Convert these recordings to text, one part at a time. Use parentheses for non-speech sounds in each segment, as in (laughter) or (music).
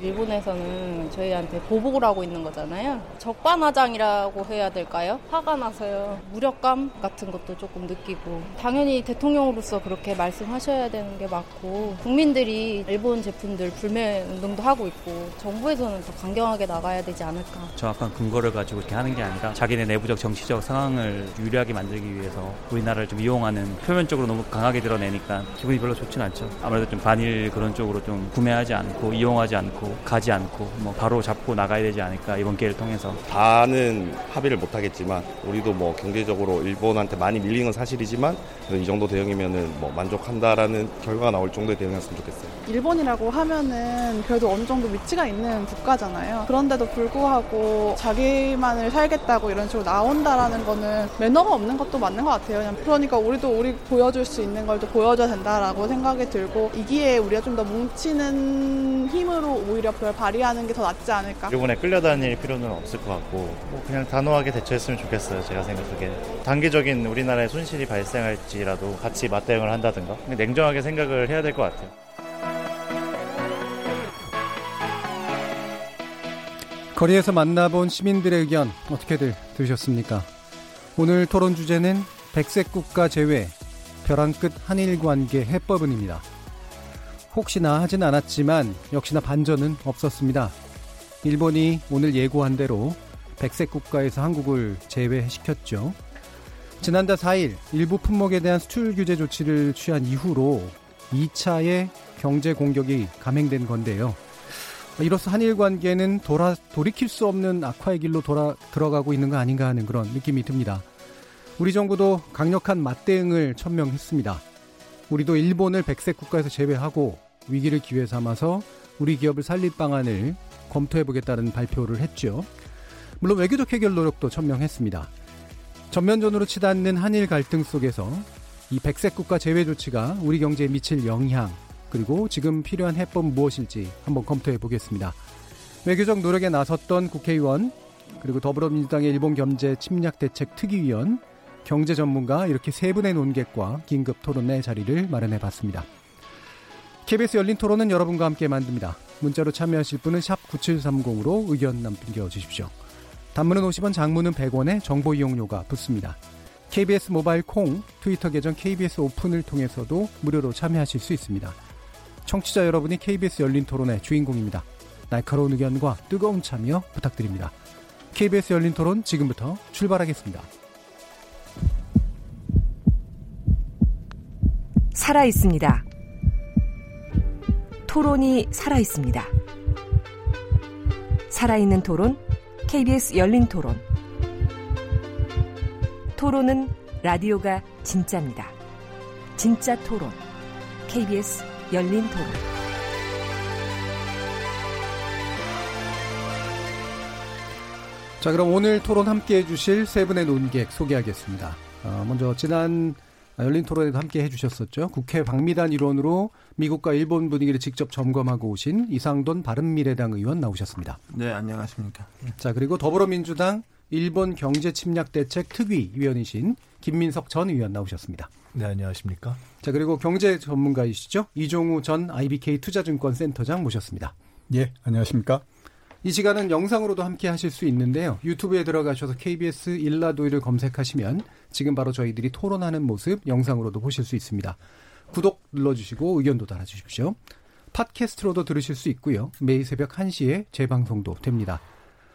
일본에서는 저희한테 보복을 하고 있는 거잖아요. 적반하장이라고 해야 될까요? 화가 나서요. 무력감 같은 것도 조금 느끼고 당연히 대통령으로서 그렇게 말씀하셔야 되는 게 맞고 국민들이 일본 제품들 불매 운동도 하고 있고 정부에서는 더 강경하게 나가야 되지 않을까. 정확한 근거를 가지고 이렇게 하는 게 아니라 자기네 내부적 정치적 상황을 유리하게 만들기 위해서 우리나라를 좀 이용하는 표면적으로 너무 강하게 드러내니까 기분이 별로 좋진 않죠. 아무래도 좀 반일 그런 쪽으로 좀 구매하지 않고 이용하지 않고 가지 않고 뭐 바로 잡고 나가야 되지 않을까 이번 기회를 통해서 다는 합의를 못하겠지만 우리도 뭐 경제적으로 일본한테 많이 밀린 건 사실이지만 이 정도 대응이면은 뭐 만족한다라는 결과가 나올 정도의 대응이었으면 좋겠어요. 일본이라고 하면은 그래도 어느 정도 위치가 있는 국가잖아요. 그런데도 불구하고 자기만을 살겠다고 이런 식으로 나온다라는 거는 매너가 없는 것도 맞는 것 같아요. 그러니까 우리도 우리 보여줄 수 있는 걸 또 보여줘야 된다라고 생각이 들고 이기에 우리가 좀 더 뭉치는 힘으로 오히려 그걸 발휘하는 게 더 낫지 않을까. 일본에 끌려다닐 필요는 없을 것 같고 뭐 그냥 단호하게 대처했으면 좋겠어요. 제가 생각하기에 단기적인 우리나라의 손실이 발생할지라도 같이 맞대응을 한다든가 냉정하게 생각을 해야 될 것 같아요. 거리에서 만나본 시민들의 의견 어떻게들 들으셨습니까? 오늘 토론 주제는 백색 국가 제외 벼랑 끝 한일 관계 해법은입니다. 혹시나 하진 않았지만 역시나 반전은 없었습니다. 일본이 오늘 예고한 대로 백색 국가에서 한국을 제외시켰죠. 지난달 4일 일부 품목에 대한 수출 규제 조치를 취한 이후로 2차의 경제 공격이 감행된 건데요. 이로써 한일 관계는 돌아, 돌이킬 수 없는 악화의 길로 돌아, 들어가고 있는 거 아닌가 하는 그런 느낌이 듭니다. 우리 정부도 강력한 맞대응을 천명했습니다. 우리도 일본을 백색 국가에서 제외하고 위기를 기회 삼아서 우리 기업을 살릴 방안을 검토해보겠다는 발표를 했죠. 물론 외교적 해결 노력도 천명했습니다. 전면전으로 치닫는 한일 갈등 속에서 이 백색 국가 제외 조치가 우리 경제에 미칠 영향 그리고 지금 필요한 해법은 무엇일지 한번 검토해 보겠습니다. 외교적 노력에 나섰던 국회의원 그리고 더불어민주당의 일본 경제 침략 대책 특위위원 경제 전문가 이렇게 세 분의 논객과 긴급 토론의 자리를 마련해 봤습니다. KBS 열린 토론은 여러분과 함께 만듭니다. 문자로 참여하실 분은 9730으로 의견 남겨 주십시오. 단문은 50원, 장문은 100원에 정보 이용료가 붙습니다. KBS 모바일 콩, 트위터 계정 KBS 오픈을 통해서도 무료로 참여하실 수 있습니다. 청취자 여러분이 KBS 열린 토론의 주인공입니다. 날카로운 의견과 뜨거운 참여 부탁드립니다. KBS 열린 토론 지금부터 출발하겠습니다. 살아 있습니다. 토론이 살아 있습니다. 살아있는 토론, KBS 열린 토론. 토론은 라디오가 진짜입니다. 진짜 토론, KBS 열린 토론. 자, 그럼 오늘 토론 함께 해주실 세 분의 논객 소개하겠습니다. 어, 먼저 지난 열린 토론에도 함께 해주셨었죠. 국회 방미단 일원으로 미국과 일본 분위기를 직접 점검하고 오신 이상돈 바른미래당 의원 나오셨습니다. 네, 안녕하십니까. 자, 그리고 더불어민주당 일본 경제 침략 대책 특위 위원이신 김민석 전 의원 나오셨습니다. 네, 안녕하십니까. 자, 그리고 경제 전문가이시죠. 이종우 전 IBK 투자증권 센터장 모셨습니다. 예, 안녕하십니까. 이 시간은 영상으로도 함께 하실 수 있는데요. 유튜브에 들어가셔서 KBS 일라도이를 검색하시면 지금 바로 저희들이 토론하는 모습 영상으로도 보실 수 있습니다. 구독 눌러주시고 의견도 달아주십시오. 팟캐스트로도 들으실 수 있고요. 매일 새벽 1시에 재방송도 됩니다.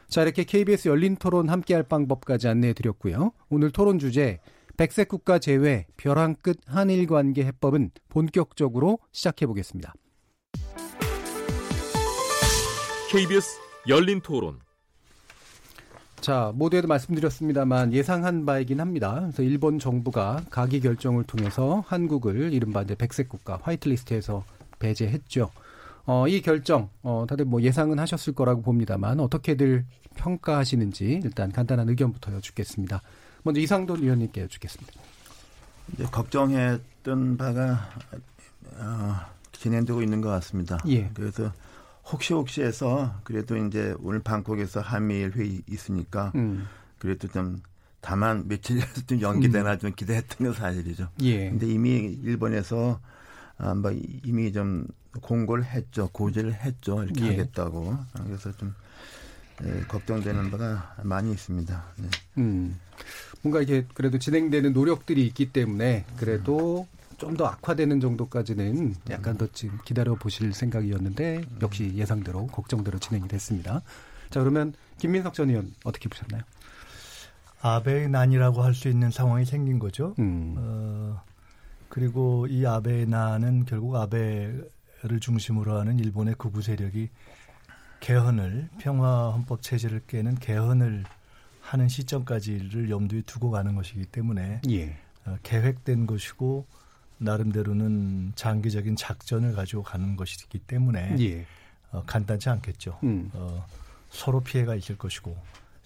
자, 이렇게 KBS 열린 토론 함께할 방법까지 안내해 드렸고요. 오늘 토론 주제 백색 국가 제외 벼랑 끝 한일 관계 해법은 본격적으로 시작해 보겠습니다. KBS 열린 토론. 자, 모두에도 말씀드렸습니다만 예상한 바이긴 합니다. 그래서 일본 정부가 가기 결정을 통해서 한국을 이른바 이제 백색 국가 화이트리스트에서 배제했죠. 어, 이 결정, 어, 다들 뭐 예상은 하셨을 거라고 봅니다만 어떻게들 평가하시는지 일단 간단한 의견부터 여쭙겠습니다. 먼저 이상돈 의원님께 여쭙겠습니다. 이제 걱정했던 바가 어, 진행되고 있는 것 같습니다. 예. 그래서 혹시 혹시 해서 그래도 이제 오늘 방콕에서 한미일 회의 있으니까 음. 그래도 좀 다만 며칠이라도 좀 연기되나 음. 좀 기대했던 건 사실이죠. 예. 근데 이미 일본에서 아, 뭐 이미 좀 공고를 했죠. 고지를 했죠. 이렇게 예. 하겠다고. 그래서 좀 예, 걱정되는 바가 많이 있습니다. 네. 음. 뭔가 이게 그래도 진행되는 노력들이 있기 때문에 그래도 좀 더 악화되는 정도까지는 약간 더 지금 기다려 보실 생각이었는데 역시 예상대로 걱정대로 진행이 됐습니다. 자 그러면 김민석 전 의원 어떻게 보셨나요? 아베의 난이라고 할 수 있는 상황이 생긴 거죠. 음. 어, 그리고 이 아베의 난은 결국 아베를 중심으로 하는 일본의 극우 세력이 개헌을 평화 헌법 체제를 깨는 개헌을 하는 시점까지를 염두에 두고 가는 것이기 때문에 예. 어, 계획된 것이고 나름대로는 장기적인 작전을 가지고 가는 것이기 때문에 예. 어, 간단치 않겠죠. 음. 어, 서로 피해가 있을 것이고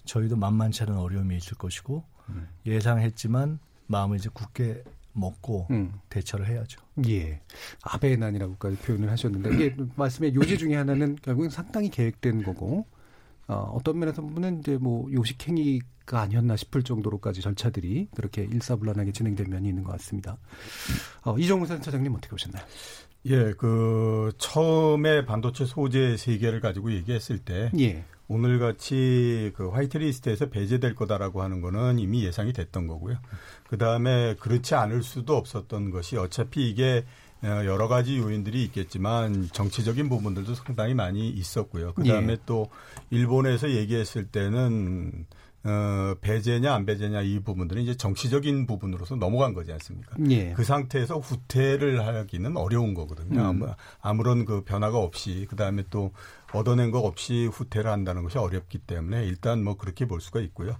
저희도 만만치 않은 어려움이 있을 것이고 음. 예상했지만 마음을 이제 굳게 먹고 음. 대처를 해야죠. 예. 아베의 난이라고까지 표현을 하셨는데 이게 말씀의 요지 중에 하나는 결국은 상당히 계획된 거고 어, 어떤 면에서 보면 이제 뭐 요식 행위가 아니었나 싶을 정도로까지 절차들이 그렇게 일사불란하게 진행된 면이 있는 것 같습니다. 어, 이정우 센터장님 어떻게 보셨나요? 예, 그 처음에 반도체 소재 세계를 가지고 얘기했을 때 예. 오늘 같이 그 화이트리스트에서 배제될 거다라고 하는 거는 이미 예상이 됐던 거고요. 그 다음에 그렇지 않을 수도 없었던 것이 어차피 이게 어, 여러 가지 요인들이 있겠지만 정치적인 부분들도 상당히 많이 있었고요. 그 다음에 예. 또 일본에서 얘기했을 때는 어, 배제냐 안 배제냐 이 부분들은 이제 정치적인 부분으로서 넘어간 거지 않습니까? 예. 그 상태에서 후퇴를 하기는 어려운 거거든요. 음. 아무런 그 변화가 없이 그 다음에 또 얻어낸 것 없이 후퇴를 한다는 것이 어렵기 때문에 일단 뭐 그렇게 볼 수가 있고요.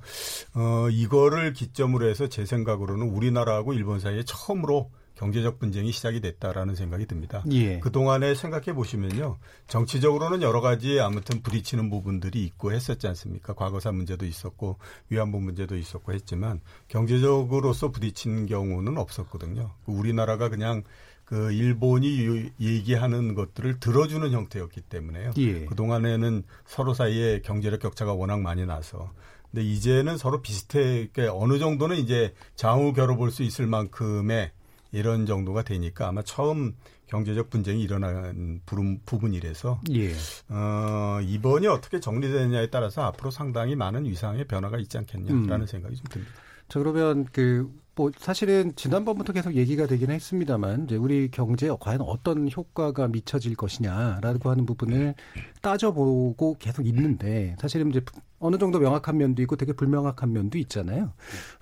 어, 이거를 기점으로 해서 제 생각으로는 우리나라하고 일본 사이에 처음으로 경제적 분쟁이 시작이 됐다라는 생각이 듭니다. 예. 그 동안에 생각해 보시면요, 정치적으로는 여러 가지 아무튼 부딪히는 부분들이 있고 했었지 않습니까? 과거사 문제도 있었고 위안부 문제도 있었고 했지만 경제적으로서 부딪힌 경우는 없었거든요. 우리나라가 그냥 그 일본이 얘기하는 것들을 들어주는 형태였기 때문에요. 예. 그 동안에는 서로 사이에 경제력 격차가 워낙 많이 나서 근데 이제는 서로 비슷해, 그러니까 어느 정도는 이제 장우 겨뤄볼 수 있을 만큼의 이런 정도가 되니까 아마 처음 경제적 분쟁이 일어난 부분이라서 예. 어, 이번이 어떻게 정리되느냐에 따라서 앞으로 상당히 많은 위상의 변화가 있지 않겠냐라는 음. 생각이 좀 듭니다. 자 그러면 그 뭐 사실은 지난번부터 계속 얘기가 되긴 했습니다만 이제 우리 경제에 과연 어떤 효과가 미쳐질 것이냐라고 하는 부분을 따져보고 계속 있는데 사실은 이제 어느 정도 명확한 면도 있고 되게 불명확한 면도 있잖아요.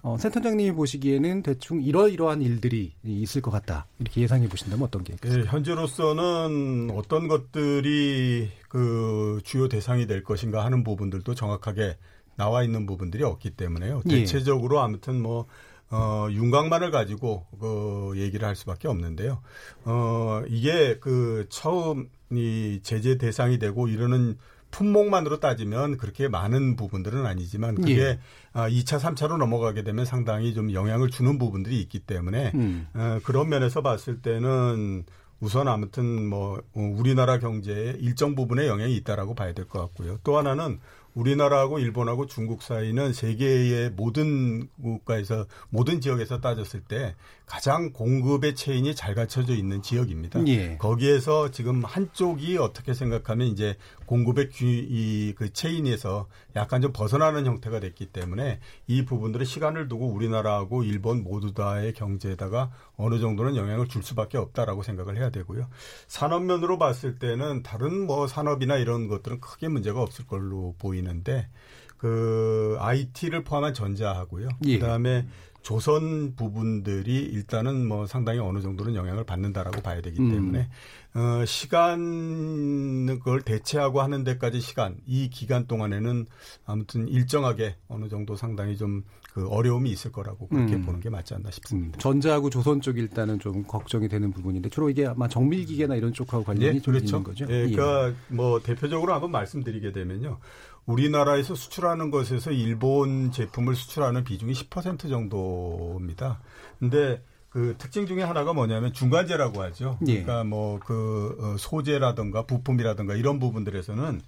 어, 센터장님이 보시기에는 대충 이러이러한 일들이 있을 것 같다. 이렇게 예상해 보신다면 어떤 게 있겠습니까? 네, 현재로서는 어떤 것들이 그 주요 대상이 될 것인가 하는 부분들도 정확하게 나와 있는 부분들이 없기 때문에요. 예. 대체적으로 아무튼 뭐 어, 윤곽만을 가지고 그 얘기를 할 수밖에 없는데요. 어, 이게 그 처음 이 제재 대상이 되고 이러는 품목만으로 따지면 그렇게 많은 부분들은 아니지만 그게 예. 2차, 아, 3차로 넘어가게 되면 상당히 좀 영향을 주는 부분들이 있기 때문에 음. 어, 그런 면에서 봤을 때는 우선 아무튼 뭐 우리나라 경제에 일정 부분에 영향이 있다라고 봐야 될 것 같고요. 또 하나는 우리나라하고 일본하고 중국 사이는 세계의 모든 국가에서 모든 지역에서 따졌을 때 가장 공급의 체인이 잘 갖춰져 있는 지역입니다. 예. 거기에서 지금 한쪽이 어떻게 생각하면 이제 공급의 이그 체인에서 약간 좀 벗어나는 형태가 됐기 때문에 이 부분들의 시간을 두고 우리나라하고 일본 모두 다의 경제에다가 어느 정도는 영향을 줄 수밖에 없다라고 생각을 해야 되고요. 산업면으로 봤을 때는 다른 뭐 산업이나 이런 것들은 크게 문제가 없을 걸로 보이는데 그 IT를 포함한 전자하고요. 예. 그다음에 조선 부분들이 일단은 뭐 상당히 어느 정도는 영향을 받는다라고 봐야 되기 음. 때문에 음. 어 시간 그걸 대체하고 하는 데까지 시간 이 기간 동안에는 아무튼 일정하게 어느 정도 상당히 좀 그 어려움이 있을 거라고 그렇게 음. 보는 게 맞지 않나 싶습니다. 음. 전자하고 조선 쪽 일단은 좀 걱정이 되는 부분인데 주로 이게 아마 정밀 기계나 이런 쪽하고 관련이 예, 좀 그렇죠. 있는 거죠. 예, 그러니까 예. 뭐 대표적으로 한번 말씀드리게 되면요. 우리나라에서 수출하는 것에서 일본 제품을 수출하는 비중이 10% 정도입니다. 근데 그그 특징 중에 하나가 뭐냐면 중간재라고 하죠. 예. 그러니까 뭐그 어, 소재라든가 부품이라든가 이런 부분들에서는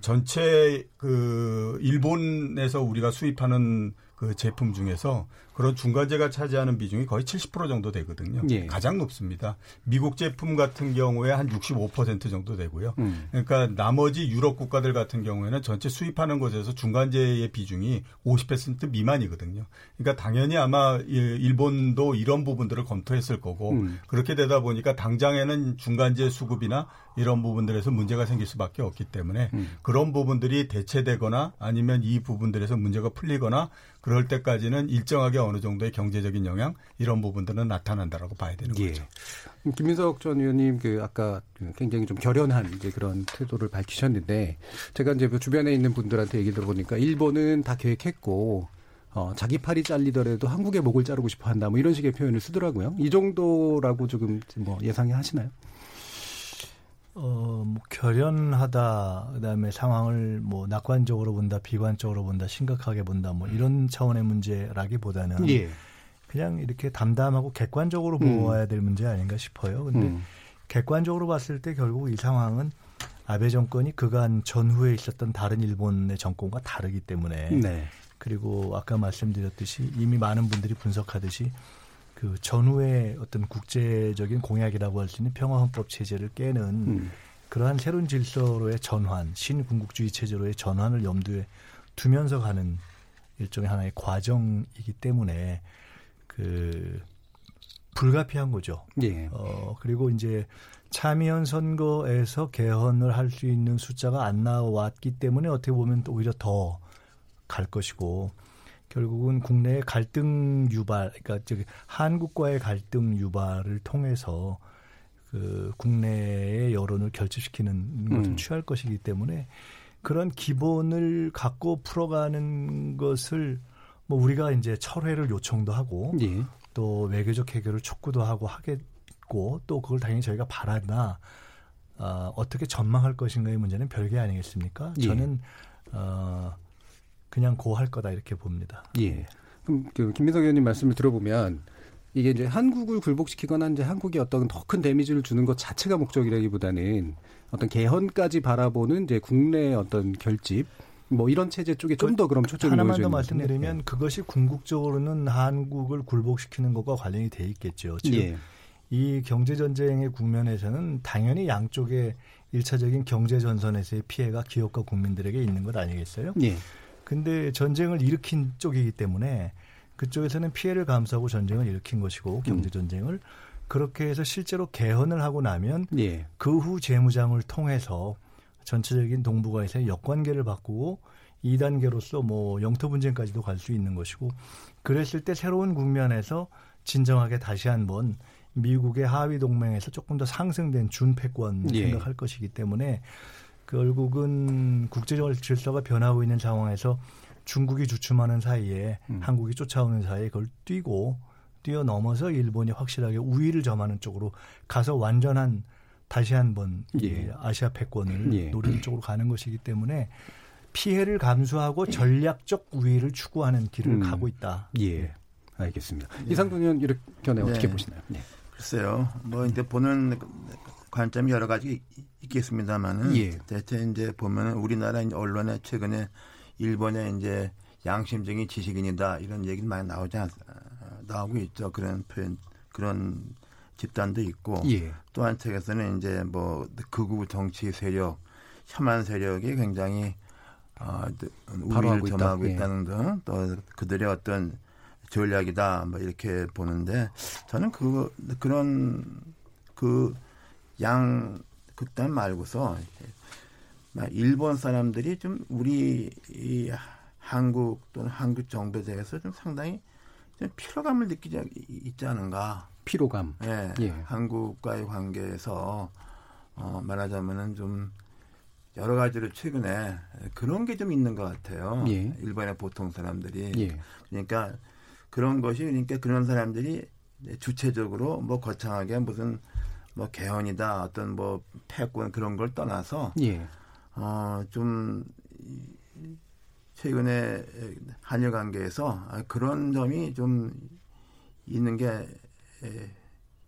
전체 그 일본에서 우리가 수입하는 그 제품 중에서 그런 중간재가 차지하는 비중이 거의 70% 정도 되거든요. 예. 가장 높습니다. 미국 제품 같은 경우에 한 65% 정도 되고요. 음. 그러니까 나머지 유럽 국가들 같은 경우에는 전체 수입하는 곳에서 중간재의 비중이 50% 미만이거든요. 그러니까 당연히 아마 일본도 이런 부분들을 검토했을 거고 음. 그렇게 되다 보니까 당장에는 중간재 수급이나 이런 부분들에서 문제가 생길 수밖에 없기 때문에 음. 그런 부분들이 대체되거나 아니면 이 부분들에서 문제가 풀리거나 그럴 때까지는 일정하게 어느 정도의 경제적인 영향 이런 부분들은 나타난다라고 봐야 되는 예. 거죠. 김민석 전 의원님 그 아까 굉장히 좀 결연한 이제 그런 태도를 밝히셨는데 제가 이제 그 주변에 있는 분들한테 얘기 들어보니까 일본은 다 계획했고 어, 자기 팔이 잘리더라도 한국의 목을 자르고 싶어 한다 뭐 이런 식의 표현을 쓰더라고요. 이 정도라고 조금 뭐 예상이 하시나요? 어, 뭐 결연하다, 그 다음에 상황을 뭐 낙관적으로 본다, 비관적으로 본다, 심각하게 본다, 뭐 이런 차원의 문제라기보다는 예. 그냥 이렇게 담담하고 객관적으로 음. 보아야 될 문제 아닌가 싶어요. 근데 음. 객관적으로 봤을 때 결국 이 상황은 아베 정권이 그간 전후에 있었던 다른 일본의 정권과 다르기 때문에 네. 그리고 아까 말씀드렸듯이 이미 많은 분들이 분석하듯이 그 전후의 어떤 국제적인 공약이라고 할 수 있는 평화헌법 체제를 깨는 음. 그러한 새로운 질서로의 전환, 신군국주의 체제로의 전환을 염두에 두면서 가는 일종의 하나의 과정이기 때문에 그 불가피한 거죠. 예. 어 그리고 이제 참여연 선거에서 개헌을 할 수 있는 숫자가 안 나왔기 때문에 어떻게 보면 또 오히려 더 갈 것이고 결국은 국내의 갈등 유발, 그러니까 저기 한국과의 갈등 유발을 통해서 그 국내의 여론을 결집시키는 것을 음. 취할 것이기 때문에 그런 기본을 갖고 풀어가는 것을 뭐 우리가 이제 철회를 요청도 하고 예. 또 외교적 해결을 촉구도 하고 하겠고 또 그걸 당연히 저희가 바라나 어, 어떻게 전망할 것인가의 문제는 별개 아니겠습니까? 예. 저는 어, 그냥 고할 거다 이렇게 봅니다. 예. 그럼 그 김민석 의원님 말씀을 들어보면 이게 이제 한국을 굴복시키거나 이제 한국이 어떤 더 큰 데미지를 주는 것 자체가 목적이라기보다는 어떤 개헌까지 바라보는 이제 국내의 어떤 결집 뭐 이런 체제 쪽에 좀 더 그럼 초점이 하나만 더 말씀드리면 네. 그것이 궁극적으로는 한국을 굴복시키는 것과 관련이 돼 있겠죠. 즉, 예. 이 경제 전쟁의 국면에서는 당연히 양쪽의 일차적인 경제 전선에서의 피해가 기업과 국민들에게 있는 것 아니겠어요? 예. 근데 전쟁을 일으킨 쪽이기 때문에 그쪽에서는 피해를 감수하고 전쟁을 일으킨 것이고 경제 음. 전쟁을 음. 그렇게 해서 실제로 개헌을 하고 나면 예. 그후 재무장을 통해서 전체적인 동북아에서의 역관계를 바꾸고 2단계로서 뭐 영토 분쟁까지도 갈 수 있는 것이고 그랬을 때 새로운 국면에서 진정하게 다시 한번 미국의 하위 동맹에서 조금 더 상승된 준패권 예. 생각할 것이기 때문에 결국은 국제적 질서가 변하고 있는 상황에서 중국이 주춤하는 사이에 음. 한국이 쫓아오는 사이에 그걸 뛰고 뛰어넘어서 일본이 확실하게 우위를 점하는 쪽으로 가서 완전한 다시 한번 예. 아시아 패권을 예. 노리는 쪽으로 가는 것이기 때문에 피해를 감수하고 전략적 우위를 추구하는 길을 음. 가고 있다. 예. 알겠습니다. 네. 이상돈 의원 이렇게 네. 어떻게 보시나요? 네. 글쎄요. 뭐 이제 보는 관점이 여러 가지 있겠습니다만은 예. 대체 이제 보면은 우리나라 언론에 최근에 일본의 이제 양심적인 지식인이다 이런 얘기 많이 나오지 않, 나오고 있죠. 그런 표현 그런 집단도 있고 예. 또 한측에서는 이제 뭐 극우 정치 세력 혐한 세력이 굉장히 어, 우위를 점하고 있다. 예. 있다는 등 또 그들의 어떤 전략이다 뭐 이렇게 보는데 저는 그 그런 그 양 극단 말고서 일본 사람들이 좀 우리 이 한국 또는 한국 정부에 대해서 좀 상당히 좀 피로감을 느끼지 있지 않은가. 피로감. 네, 예. 한국과의 관계에서 어, 말하자면은 좀 여러 가지로 최근에 그런 게 좀 있는 것 같아요. 예. 일본의 보통 사람들이. 예. 그러니까 그런 것이 그러니까 그런 사람들이 주체적으로 뭐 거창하게 무슨 뭐 개헌이다 어떤 뭐 패권 그런 걸 떠나서 예. 어좀 최근에 한일 관계에서 그런 점이 좀 있는 게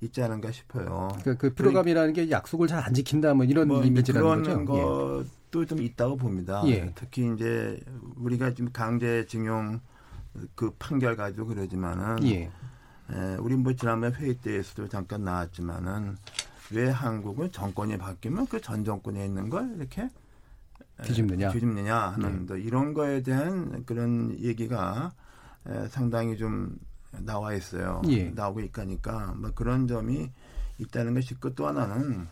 있지 않은가 싶어요. 그러니까 그 피로감이라는 게 약속을 잘 안 지킨다 뭐 이런 뭐 이미지라는 그런 거죠. 것도 예. 좀 있다고 봅니다. 예. 특히 이제 우리가 지금 강제징용 그 판결 가지고 그러지만은 예. 에, 우리 뭐 지난번 회의 때에서도 잠깐 나왔지만은 왜 한국은 정권이 바뀌면 그 전 정권에 있는 걸 이렇게 뒤집느냐, 뒤집느냐 하는 네. 이런 거에 대한 그런 얘기가 에, 상당히 좀 나와 있어요. 예. 나오고 있으니까 뭐 그런 점이 있다는 것이 있고 또 하나는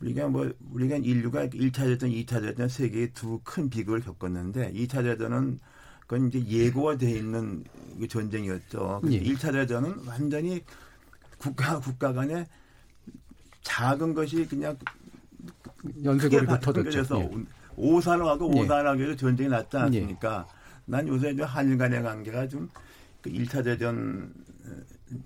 우리가 뭐 우리가 인류가 1차 대전, 2차 대전 세계의 두 큰 비극을 겪었는데 2차 대전은 그건 이제 예고가 돼 있는 그 전쟁이었죠. 예. 1차 대전은 완전히 국가 국가 간에 작은 것이 그냥 연쇄고리가 터졌죠. 예. 오산하고 오산하고 예. 전쟁이 났지 않습니까? 예. 난 요새 한일 간의 관계가 좀그 1차 대전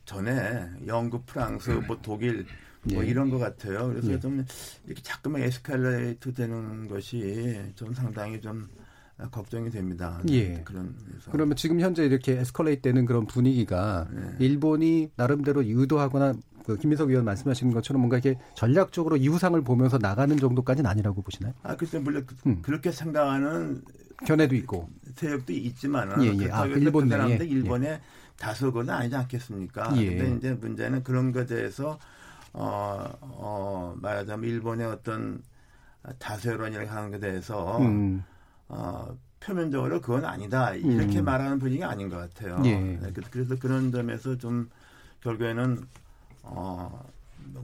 전에 영국, 프랑스, 뭐 독일 뭐 예. 이런 것 같아요. 그래서 예. 좀 이렇게 자꾸만 에스컬레이트 되는 것이 좀 상당히 좀 걱정이 됩니다. 예. 그런 그래서. 그러면 지금 현재 이렇게 에스컬레이트 되는 그런 분위기가 예. 일본이 나름대로 유도하거나 그 김민석 의원 말씀하신 것처럼 뭔가 이렇게 전략적으로 이후상을 보면서 나가는 정도까지는 아니라고 보시나요? 아, 글쎄 물론 그, 음. 그렇게 생각하는 견해도 있고 세력도 있지만은 예, 예. 아, 그 일본 내에 그 일본의 예. 다수는 아니지 않겠습니까? 예. 근데 이제 문제는 그런 것에 대해서 어, 어, 말하자면 일본의 어떤 다수론이라고 하는 것에 대해서 음. 어, 표면적으로 그건 아니다 이렇게 음. 말하는 분위기가 아닌 것 같아요. 예. 네, 그래서 그런 점에서 좀 결국에는 어,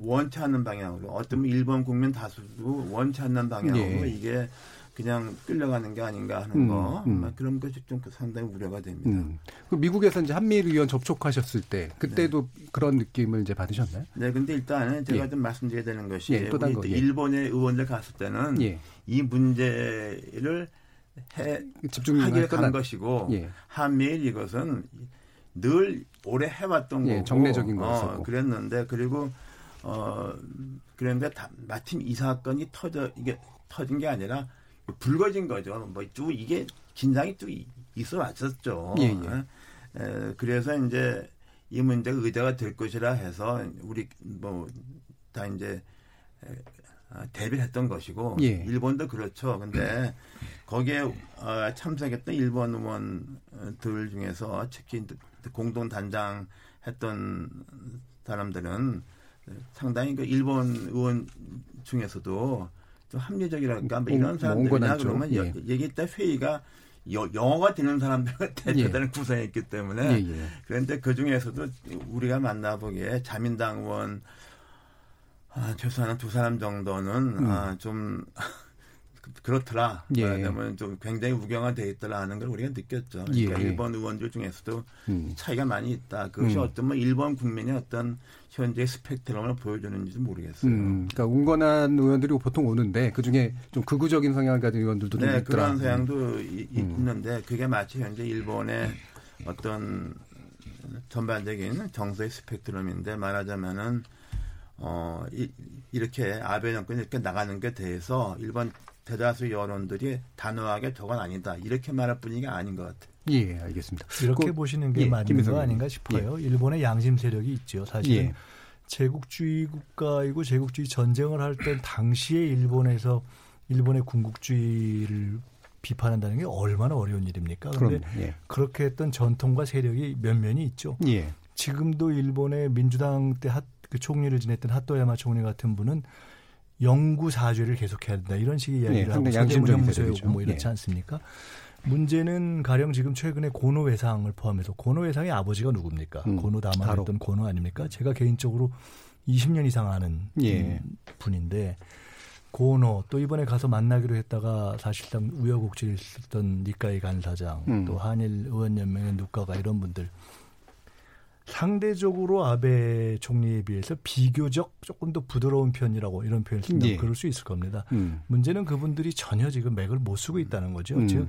원치 않는 방향으로 어떤 일본 국민 다수도 원치 않는 방향으로 예. 이게 그냥 끌려가는 게 아닌가 하는 음, 거 음. 그런 것이 좀 상당히 우려가 됩니다. 음. 그 미국에서 이제 한미일 의원 접촉하셨을 때 그때도 네. 그런 느낌을 이제 받으셨나요? 네, 근데 일단은 제가 예. 좀 말씀드려야 되는 것이 예, 거, 예. 일본의 의원들 갔을 때는 예. 이 문제를 해 하기를 간 것이고 예. 한미일 이것은 늘 오래 해왔던 예, 거고 정례적인 거였었고 어, 그랬는데 그리고 어 그런데 다, 마침 이 사건이 터져 이게 터진 게 아니라 불거진 거죠. 뭐 쭉 이게 긴장이 쭉 있어 왔었죠. 예, 예. 에, 그래서 이제 이 문제가 의제가 될 것이라 해서 우리 뭐 다 이제 아, 대비를 했던 것이고 예. 일본도 그렇죠. 근데 거기에 어, 참석했던 일본 의원들 중에서 특히 공동 단장 했던 사람들은 상당히 그 일본 의원 중에서도 좀 합리적이랄까 뭐 이런 사람들이나 그러면 예. 얘기했 다 회의가 여, 영어가 되는 사람들과 대단히 예. 구성했기 때문에 예, 예. 그런데 그 중에서도 우리가 만나보기에 자민당 의원 아, 최소한 두 사람 정도는 음. 아, 좀 (laughs) 그렇더라. 예. 말하자면 좀 굉장히 우경화돼 있더라 하는 걸 우리가 느꼈죠. 그러니까 예. 일본 의원들 중에서도 음. 차이가 많이 있다. 그것이 음. 어떤 뭐 일본 국민의 어떤 현재 스펙트럼을 보여주는지도 모르겠어요. 음. 그러니까 운건한 의원들이 보통 오는데 그 중에 좀 극우적인 성향을 가진 의원들도 네, 좀 있더라. 그런 성향도 이, 음. 있는데 그게 마치 현재 일본의 어떤 전반적인 정서의 스펙트럼인데 말하자면은 어, 이, 이렇게 아베 정권이 이렇게 나가는 게 대해서 일본 대다수 여론들이 단호하게 저건 아니다 이렇게 말할 분위기가 아닌 것 같아요. 예, 알겠습니다. 이렇게 그, 보시는 게 예, 맞는 거 아닌가 싶어요. 예. 일본의 양심 세력이 있죠. 사실은 예. 제국주의 국가이고 제국주의 전쟁을 할 때 당시에 일본에서 일본의 군국주의를 비판한다는 게 얼마나 어려운 일입니까? 그런데 예. 그렇게 했던 전통과 세력이 몇 면이 있죠. 예. 지금도 일본의 민주당 때 핫, 그 총리를 지냈던 핫도야마 총리 같은 분은 영구 사죄를 계속해야 된다 이런 식의 이야기를 네, 하고 무소유고 뭐 이렇지 네. 않습니까? 문제는 가령 지금 최근에 고노 회상을 포함해서 고노 회상의 아버지가 누굽니까? 음, 고노 다마했던 고노 아닙니까? 제가 개인적으로 20년 이상 아는 예. 분인데 고노 또 이번에 가서 만나기로 했다가 사실상 우여곡절이 있었던 니카이 간사장 음. 또 한일 의원연맹의 누가가 이런 분들 상대적으로 아베 총리에 비해서 비교적 조금 더 부드러운 편이라고 이런 표현을 쓴다면 예. 그럴 수 있을 겁니다. 음. 문제는 그분들이 전혀 지금 맥을 못 쓰고 있다는 거죠. 음. 즉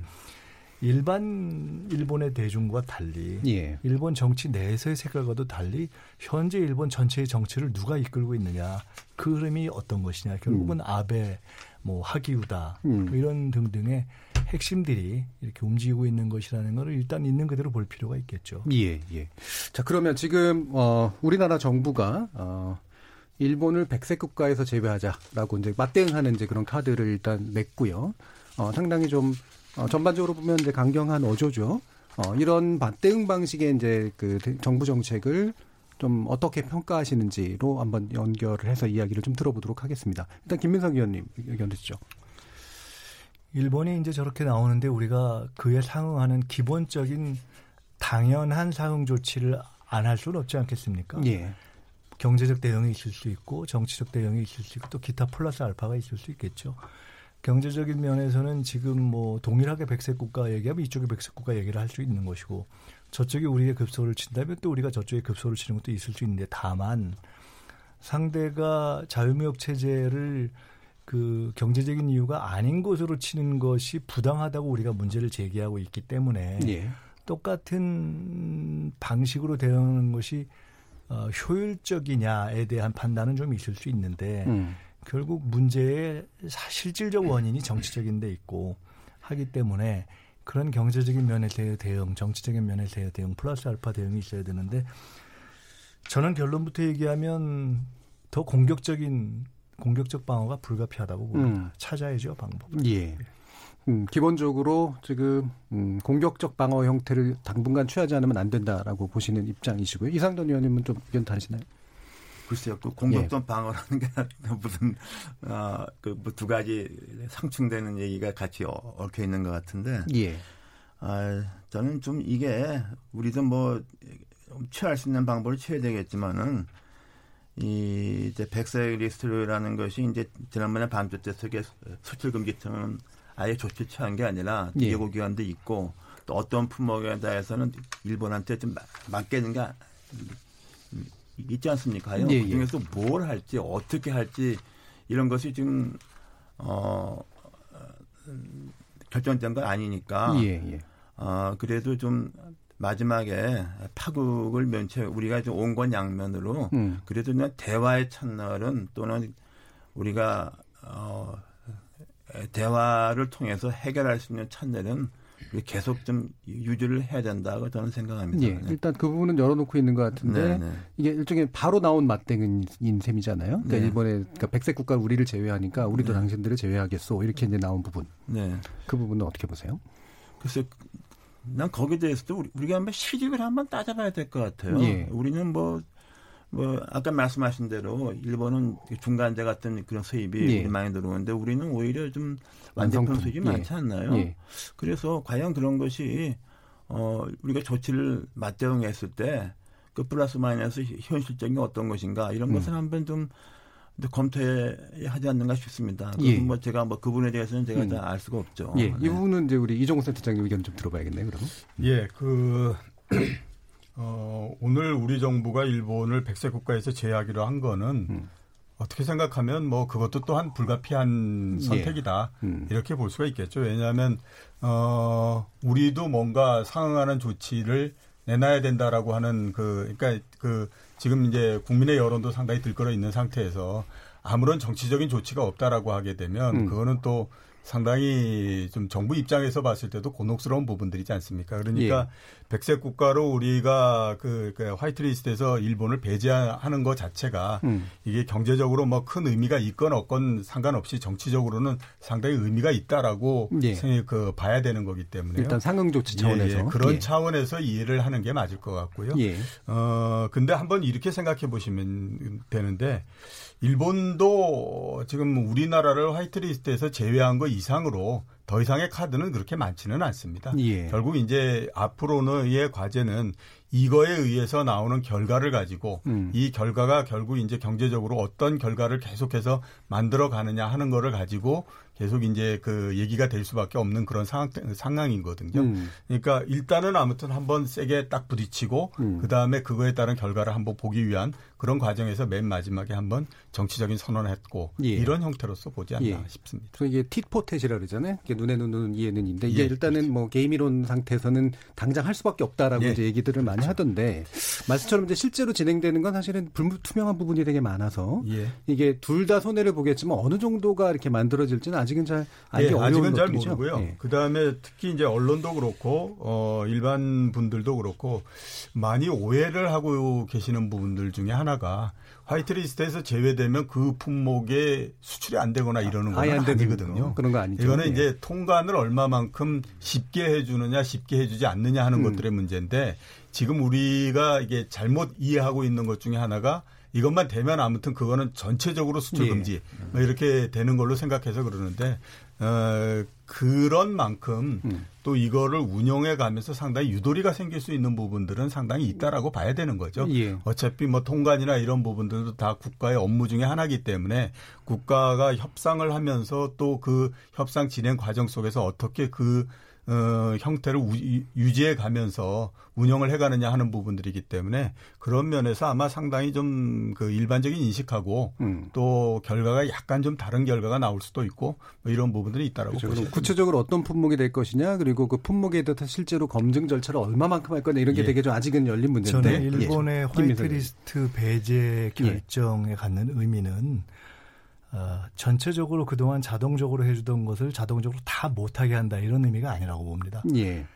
일반 일본의 대중과 달리 예. 일본 정치 내에서의 색깔과도 달리 현재 일본 전체의 정치를 누가 이끌고 있느냐 그 흐름이 어떤 것이냐 결국은 음. 아베 뭐 하기우다 음. 뭐 이런 등등의 핵심들이 이렇게 움직이고 있는 것이라는 것을 일단 있는 그대로 볼 필요가 있겠죠. 예, 예. 자, 그러면 지금 어 우리나라 정부가 어 일본을 백색 국가에서 제외하자라고 이제 맞대응하는 이제 그런 카드를 일단 냈고요. 어 상당히 좀 어, 전반적으로 보면 이제 강경한 어조죠. 어 이런 맞대응 방식의 이제 그 정부 정책을 좀 어떻게 평가하시는지로 한번 연결을 해서 이야기를 좀 들어보도록 하겠습니다. 일단 김민석 의원님 의견 드시죠. 일본이 이제 저렇게 나오는데 우리가 그에 상응하는 기본적인 당연한 상응 조치를 안 할 수는 없지 않겠습니까? 예. 경제적 대응이 있을 수 있고 정치적 대응이 있을 수 있고 또 기타 플러스 알파가 있을 수 있겠죠. 경제적인 면에서는 지금 뭐 동일하게 백색 국가 얘기하면 이쪽에 백색 국가 얘기를 할 수 있는 것이고 저쪽이 우리의 급소를 친다면 또 우리가 저쪽에 급소를 치는 것도 있을 수 있는데 다만 상대가 자유무역 체제를 그 경제적인 이유가 아닌 것으로 치는 것이 부당하다고 우리가 문제를 제기하고 있기 때문에 예. 똑같은 방식으로 대응하는 것이 어, 효율적이냐에 대한 판단은 좀 있을 수 있는데 음. 결국 문제의 실질적 원인이 정치적인 데 있고 하기 때문에 그런 경제적인 면에서의 대응, 정치적인 면에서의 대응, 플러스 알파 대응이 있어야 되는데 저는 결론부터 얘기하면 더 공격적인 공격적 방어가 불가피하다고 봅니다. 음. 찾아야죠 방법. 예. 음, 기본적으로 지금 음, 공격적 방어 형태를 당분간 취하지 않으면 안 된다라고 보시는 입장이시고요. 이상돈 의원님은 좀 의견 다르시나요? 글쎄요, 그 공격적 예. 방어라는 게 (laughs) 무슨 어, 그두 가지 상충되는 얘기가 같이 얽혀 있는 것 같은데. 예. 아, 저는 좀 이게 우리도 뭐 취할 수 있는 방법을 취해야 되겠지만은 이 이제 백색 리스트라는 것이 이제 지난번에 반도체 세계 수출 금지처럼 아예 조치 취한 게 아니라 예고 기관도 있고 또 어떤 품목에 대해서는 일본한테 좀 맡기는 게 있지 않습니까? 예, 그 중에서 뭘 할지 어떻게 할지 이런 것이 지금 어 결정된 건 아니니까. 예, 예. 어 그래도 좀 마지막에 파국을 면치 우리가 좀 온건 양면으로 음. 그래도 그냥 대화의 첫날은 또는 우리가 어 대화를 통해서 해결할 수 있는 첫날은 계속 좀 유지를 해야 된다고 저는 생각합니다. 예, 일단 그 부분은 열어놓고 있는 것 같은데 네네. 네. 이게 일종의 바로 나온 맞대응인 셈이잖아요. 그러니까 네. 일본의 그러니까 백색 국가 우리를 제외하니까 우리도 네. 당신들을 제외하겠소 이렇게 이제 나온 부분. 네. 그 부분은 어떻게 보세요? 글쎄, 난 거기에 대해서도 우리, 우리가 한번 시집을 한번 따져봐야 될 것 같아요. 예. 우리는 뭐, 뭐, 아까 말씀하신 대로 일본은 중간재 같은 그런 수입이 예. 많이 들어오는데 우리는 오히려 좀 완제품 수입이 예. 많지 않나요? 예. 그래서 과연 그런 것이, 어, 우리가 조치를 맞대응했을 때 그 플러스 마이너스 현실적인 어떤 것인가 이런 음. 것을 한번 좀 검토하지 않는가 싶습니다. 예. 뭐 제가 뭐 그분에 대해서는 제가 음. 잘알 수가 없죠. 예. 네. 이 부분은 이제 우리 이종호 센터장님 의견 좀 들어봐야겠네요. 그러면. 예, 그 (clears throat) 어, 오늘 우리 정부가 일본을 백색 국가에서 제외하기로 한 거는 음. 어떻게 생각하면 뭐 그것도 또한 불가피한 예. 선택이다 예. 음. 이렇게 볼 수가 있겠죠. 왜냐하면 어, 우리도 뭔가 상응하는 조치를 내놔야 된다라고 하는 그 그러니까 그 지금 이제 국민의 여론도 상당히 들끓어 있는 상태에서 아무런 정치적인 조치가 없다라고 하게 되면 음. 그거는 또 상당히 좀 정부 입장에서 봤을 때도 곤혹스러운 부분들이지 않습니까? 그러니까 예. 백색 국가로 우리가 그, 그 화이트리스트에서 일본을 배제하는 것 자체가 음. 이게 경제적으로 뭐 큰 의미가 있건 없건 상관없이 정치적으로는 상당히 의미가 있다라고 예. 그 봐야 되는 거기 때문에 일단 상응 조치 차원에서 예, 예. 그런 예. 차원에서 이해를 하는 게 맞을 것 같고요. 예. 어 근데 한번 이렇게 생각해 보시면 되는데 일본도 지금 우리나라를 화이트리스트에서 제외한 거 이상으로 더 이상의 카드는 그렇게 많지는 않습니다. 예. 결국 이제 앞으로는의 과제는 이거에 의해서 나오는 결과를 가지고 음. 이 결과가 결국 이제 경제적으로 어떤 결과를 계속해서 만들어 가느냐 하는 거를 가지고 계속 이제 그 얘기가 될 수밖에 없는 그런 상황, 상황이거든요. 음. 그러니까 일단은 아무튼 한번 세게 딱 부딪히고 음. 그 다음에 그거에 따른 결과를 한번 보기 위한 그런 과정에서 맨 마지막에 한번 정치적인 선언을 했고 예. 이런 형태로서 보지 않나 예. 싶습니다. 그래서 이게 tit-for-tat이라 그러잖아요. 눈에 눈은 이에 눈인데 이게 예. 일단은 그렇죠. 뭐 게임 이론 상태에서는 당장 할 수밖에 없다라고 예. 이제 얘기들을 많이 그렇죠. 하던데 말씀처럼 이제 실제로 진행되는 건 사실은 불투명한 부분이 되게 많아서 예. 이게 둘 다 손해를 보겠지만 어느 정도가 이렇게 만들어질지는 아직은 잘 알기 예, 어려운 아직은 잘 모르고요. 그다음에 특히 이제 언론도 그렇고 어 일반 분들도 그렇고 많이 오해를 하고 계시는 부분들 중에 하나 가 화이트리스트에서 제외되면 그 품목에 수출이 안 되거나 이러는 건 아, 아니거든요. 그런 거 아니죠. 이거는 예. 이제 통관을 얼마만큼 쉽게 해주느냐 쉽게 해주지 않느냐 하는 음. 것들의 문제인데 지금 우리가 이게 잘못 이해하고 있는 것 중에 하나가 이것만 되면 아무튼 그거는 전체적으로 수출 예. 금지 예. 이렇게 되는 걸로 생각해서 그러는데 어, 그런 만큼 음. 또 이거를 운영해 가면서 상당히 유도리가 생길 수 있는 부분들은 상당히 있다라고 봐야 되는 거죠. 예. 어차피 뭐 통관이나 이런 부분들도 다 국가의 업무 중에 하나이기 때문에 국가가 협상을 하면서 또 그 협상 진행 과정 속에서 어떻게 그 어, 형태를 우, 유지해 가면서 운영을 해 가느냐 하는 부분들이기 때문에 그런 면에서 아마 상당히 좀 그 일반적인 인식하고 음. 또 결과가 약간 좀 다른 결과가 나올 수도 있고 뭐 이런 부분들이 있다라고 그렇죠. 보죠. 구체적으로 어떤 품목이 될 것이냐 그리고 그 품목에 대해서 실제로 검증 절차를 얼마만큼 할 거냐 이런 게 예. 되게 좀 아직은 열린 문제인데 저는 일본의 예. 화이트리스트 배제 결정에 예. 갖는 의미는 어, 전체적으로 그동안 자동적으로 해주던 것을 자동적으로 다 못하게 한다 이런 의미가 아니라고 봅니다. 예.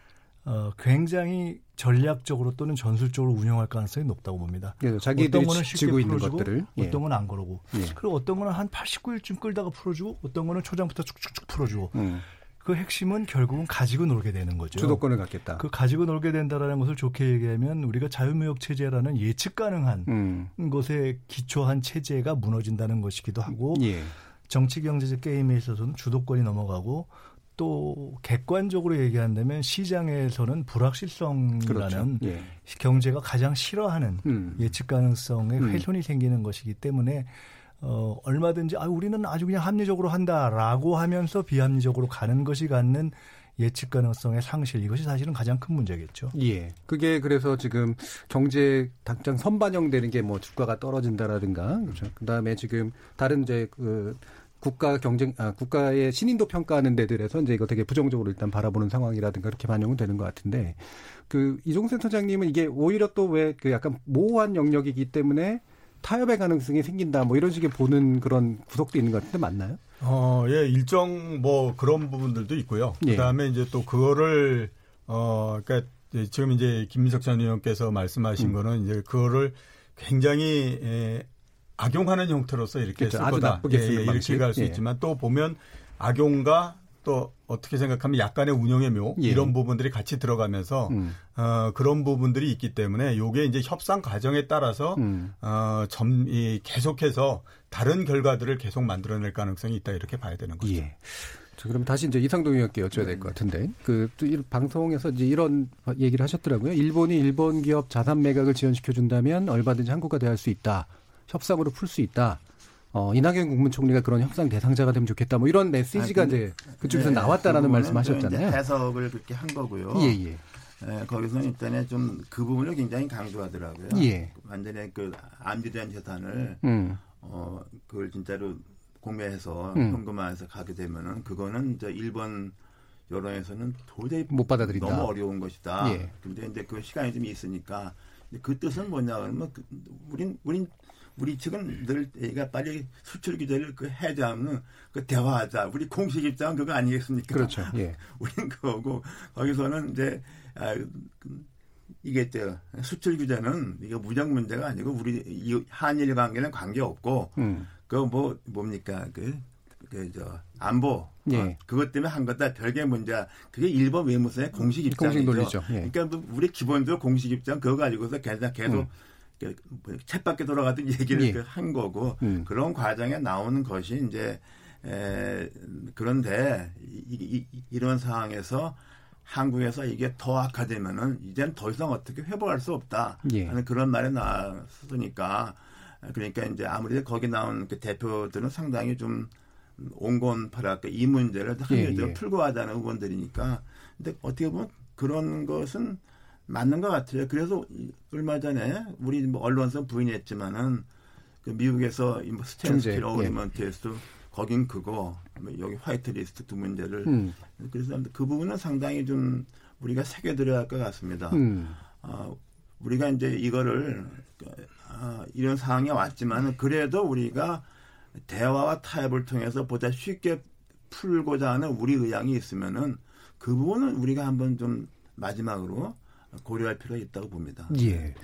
어, 굉장히 전략적으로 또는 전술적으로 운영할 가능성이 높다고 봅니다. 예, 어떤 거는 쉽게 풀어주고. 예. 어떤 건안 그러고 예. 그리고 어떤 거는 한 89일쯤 끌다가 풀어주고 어떤 거는 초장부터 쭉쭉쭉 풀어주고 음. 그 핵심은 결국은 가지고 놀게 되는 거죠. 주도권을 갖겠다. 그 가지고 놀게 된다라는 것을 좋게 얘기하면 우리가 자유무역 체제라는 예측 가능한 음. 것에 기초한 체제가 무너진다는 것이기도 하고 예. 정치 경제적 게임에 있어서는 주도권이 넘어가고 또 객관적으로 얘기한다면 시장에서는 불확실성이라는 그렇죠. 예. 경제가 가장 싫어하는 음. 예측 가능성의 음. 훼손이 음. 생기는 것이기 때문에 어, 얼마든지, 아, 우리는 아주 그냥 합리적으로 한다라고 하면서 비합리적으로 가는 것이 갖는 예측 가능성의 상실 이것이 사실은 가장 큰 문제겠죠. 예. 그게 그래서 지금 경제 당장 선반영되는 게 뭐 주가가 떨어진다라든가 그렇죠. 그다음에 지금 다른 이제 그 국가 경쟁 아 국가의 신인도 평가하는 데들에서 이제 이거 되게 부정적으로 일단 바라보는 상황이라든가 그렇게 반영은 되는 것 같은데 그 이종센 센터장님은 이게 오히려 또 왜 그 약간 모호한 영역이기 때문에 타협의 가능성이 생긴다 뭐 이런 식의 보는 그런 구석도 있는 것 같은데 맞나요? 어, 예, 일정 뭐 그런 부분들도 있고요. 예. 그다음에 이제 또 그거를 어 그러니까 지금 이제 김민석 전 의원께서 말씀하신 음. 거는 이제 그거를 굉장히 에, 악용하는 형태로서 이렇게 그렇죠. 쓸 거다. 예, 예, 이렇게 갈수 예. 있지만 또 보면 악용과 또 어떻게 생각하면 약간의 운영의 묘 예. 이런 부분들이 같이 들어가면서 음. 어, 그런 부분들이 있기 때문에 요게 이제 협상 과정에 따라서 음. 어, 점, 이, 계속해서 다른 결과들을 계속 만들어낼 가능성이 있다 이렇게 봐야 되는 거죠. 예. 자, 그럼 다시 이제 이상동 의원께 여쭤야 될 것 같은데 그 방송에서 이제 이런 얘기를 하셨더라고요. 일본이 일본 기업 자산 매각을 지원시켜 준다면 얼마든지 한국과 대할 수 있다. 협상으로 풀 수 있다. 어, 이낙연 국무총리가 그런 협상 대상자가 되면 좋겠다. 뭐 이런 메시지가 아, 그, 이제 그쪽에서 네, 나왔다라는 말씀하셨잖아요. 해석을 그렇게 한 거고요. 예, 예. 예, 거기서 일단에 좀그 부분을 굉장히 강조하더라고요. 예. 완전히 그 안비된 재산을 음. 어 그걸 진짜로 공매해서 음. 현금화해서 가게 되면은 그거는 이제 일본 여론에서는 도저히 못 받아들인다. 너무 어려운 것이다. 예. 근데 이제 그 시간이 좀 있으니까 그 뜻은 뭐냐 그러면 그, 우린 우린 우리 측은 늘 얘가 빨리 수출 규제를 그 해제하면 그 대화하자. 우리 공식 입장은 그거 아니겠습니까? 그렇죠. 예. (laughs) 우린 그거고 거기서는 이제 아, 그, 이게 저 수출 규제는 이게 무역 문제가 아니고 우리 이 한일 관계는 관계 없고 음. 그뭐 뭡니까 그 그저 안보 예. 어, 그것 때문에 한 거다 별개 문제야. 그게 일본 외무성의 공식 입장이죠. 공식 논리죠. 예. 그러니까 뭐 우리 기본적으로 공식 입장 그거 가지고서 계속 계속 음. 챗밖에 돌아가던 얘기를 예. 한 거고 음. 그런 과정에 나오는 것이 이제 에, 그런데 이, 이, 이런 상황에서 한국에서 이게 더 악화되면은 이제는 더 이상 어떻게 회복할 수 없다 예. 하는 그런 말이 나왔으니까 그러니까 이제 아무리 거기 나온 그 대표들은 상당히 좀 온건파랄까 이 문제를 합리적으로 예, 예. 풀고 하자는 의원들이니까 근데 어떻게 보면 그런 것은 맞는 것 같아요. 그래서 얼마 전에 우리 뭐 언론사 부인했지만은 그 미국에서 뭐 standstill agreement에서 예. 거긴 그거 뭐 여기 white list 두 문제를 음. 그래서 그 부분은 상당히 좀 우리가 새겨들어야 할 것 같습니다. 음. 어, 우리가 이제 이거를 어, 이런 상황이 왔지만 그래도 우리가 대화와 타협을 통해서 보다 쉽게 풀고자 하는 우리 의향이 있으면은 그 부분은 우리가 한번 좀 마지막으로 고려할 필요가 있다고 봅니다. 예.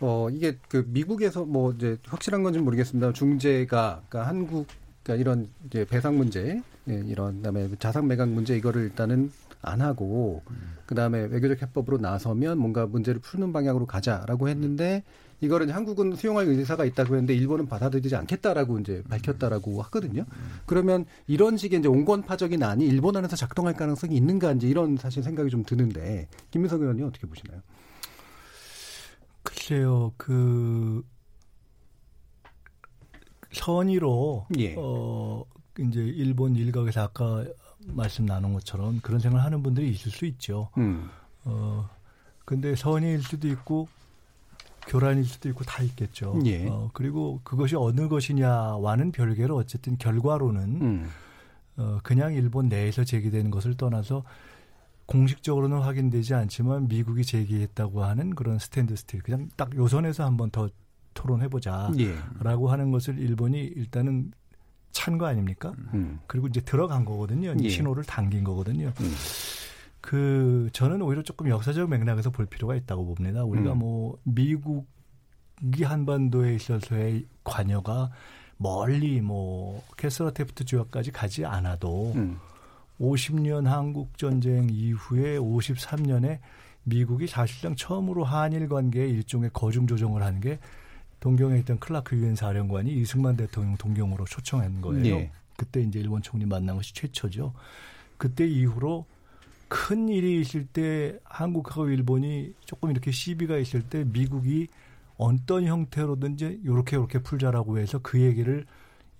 어, 이게 그 미국에서 뭐 이제 확실한 건지 모르겠습니다. 중재가 그러니까 한국 그러니까 이런 이제 배상 문제, 예, 이런 그다음에 자산 매각 문제 이거를 일단은 안 하고 음. 그다음에 외교적 해법으로 나서면 뭔가 문제를 푸는 방향으로 가자라고 했는데 이거를 한국은 수용할 의사가 있다고 했는데 일본은 받아들이지 않겠다라고 이제 밝혔다라고 하거든요. 그러면 이런 식의 이제 온건파적인 안이 일본 안에서 작동할 가능성이 있는가 이제 이런 사실 생각이 좀 드는데 김민석 의원님 어떻게 보시나요? 글쎄요, 그 선의로 예. 어 이제 일본 일각에서 아까 말씀 나눈 것처럼 그런 생각을 하는 분들이 있을 수 있죠. 음. 어 근데 선의일 수도 있고 교란일 수도 있고 다 있겠죠. 예. 어, 그리고 그것이 어느 것이냐와는 별개로 어쨌든 결과로는 음. 어, 그냥 일본 내에서 제기되는 것을 떠나서 공식적으로는 확인되지 않지만 미국이 제기했다고 하는 그런 standstill 그냥 딱 요 선에서 한번 더 토론해보자라고 예. 하는 것을 일본이 일단은 찬 거 아닙니까? 음. 그리고 이제 들어간 거거든요. 예. 신호를 당긴 거거든요. 음. 그 저는 오히려 조금 역사적 맥락에서 볼 필요가 있다고 봅니다. 우리가 음. 뭐 미국이 한반도에 있어서의 관여가 멀리 뭐 캐스러 테프트 조약까지 가지 않아도 음. 50년 한국 전쟁 이후에 53년에 미국이 사실상 처음으로 한일 관계에 일종의 거중 조정을 한게 동경에 있던 클라크 유엔 사령관이 이승만 대통령 동경으로 초청한 거예요. 네. 그때 이제 일본 총리 만난 것이 최초죠. 그때 이후로 큰 일이 있을 때 한국하고 일본이 조금 이렇게 시비가 있을 때 미국이 어떤 형태로든지 요렇게 요렇게 풀자라고 해서 그 얘기를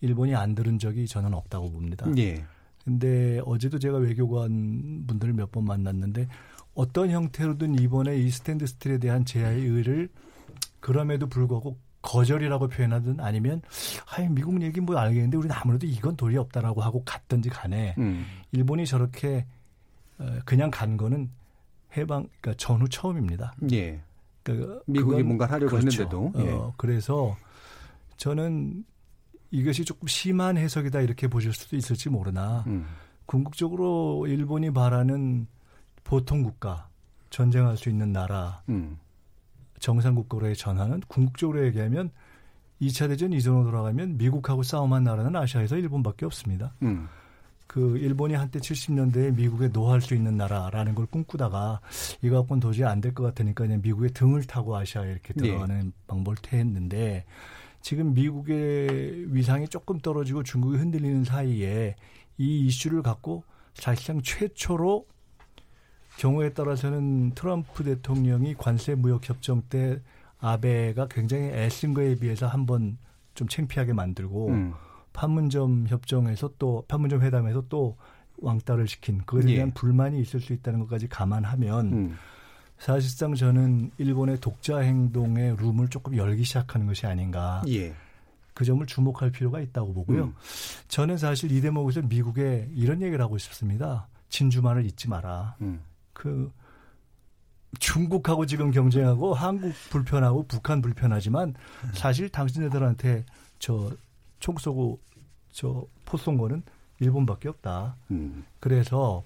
일본이 안 들은 적이 저는 없다고 봅니다. 예. 근데 어제도 제가 외교관 분들을 몇 번 만났는데 어떤 형태로든 이번에 이 스탠드 스틸에 대한 제하의 의를 그럼에도 불구하고 거절이라고 표현하든 아니면 아이 미국 얘기 뭐 알겠는데 우리는 아무래도 이건 도리 없다라고 하고 갔든지 간에 음. 일본이 저렇게 어, 그냥 간 거는 해방 그러니까 전후 처음입니다. 예. 그러니까 미국이 뭔가 하려고 그렇죠. 했는데도. 예. 어, 그래서 저는 이것이 조금 심한 해석이다 이렇게 보실 수도 있을지 모르나 음. 궁극적으로 일본이 바라는 보통 국가 전쟁할 수 있는 나라 음. 정상 국가로의 전환은 궁극적으로 얘기하면 2차 대전 이전으로 돌아가면 미국하고 싸움한 나라는 아시아에서 일본밖에 없습니다. 음. 그 일본이 한때 70년대에 미국에 노할 수 있는 나라라는 걸 꿈꾸다가 이거 갖고는 도저히 안 될 것 같으니까 그냥 미국의 등을 타고 아시아에 이렇게 네. 들어가는 네. 방법을 택했는데 지금 미국의 위상이 조금 떨어지고 중국이 흔들리는 사이에 이 이슈를 갖고 사실상 최초로 경우에 따라서는 트럼프 대통령이 관세 무역 협정 때 아베가 굉장히 애쓴 거에 비해서 한번 좀 창피하게 만들고 음. 판문점 협정에서 또 판문점 회담에서 또 왕따를 시킨 그것에 대한 예. 불만이 있을 수 있다는 것까지 감안하면 음. 사실상 저는 일본의 독자 행동의 룸을 조금 열기 시작하는 것이 아닌가. 예. 그 점을 주목할 필요가 있다고 보고요. 음. 저는 사실 이 대목에서 미국에 이런 얘기를 하고 싶습니다. 진주만을 잊지 마라. 음. 그 중국하고 지금 경쟁하고 한국 불편하고 북한 불편하지만 사실 당신네들한테 저 총 쏘고 저포 쏜 거는 일본밖에 없다. 음. 그래서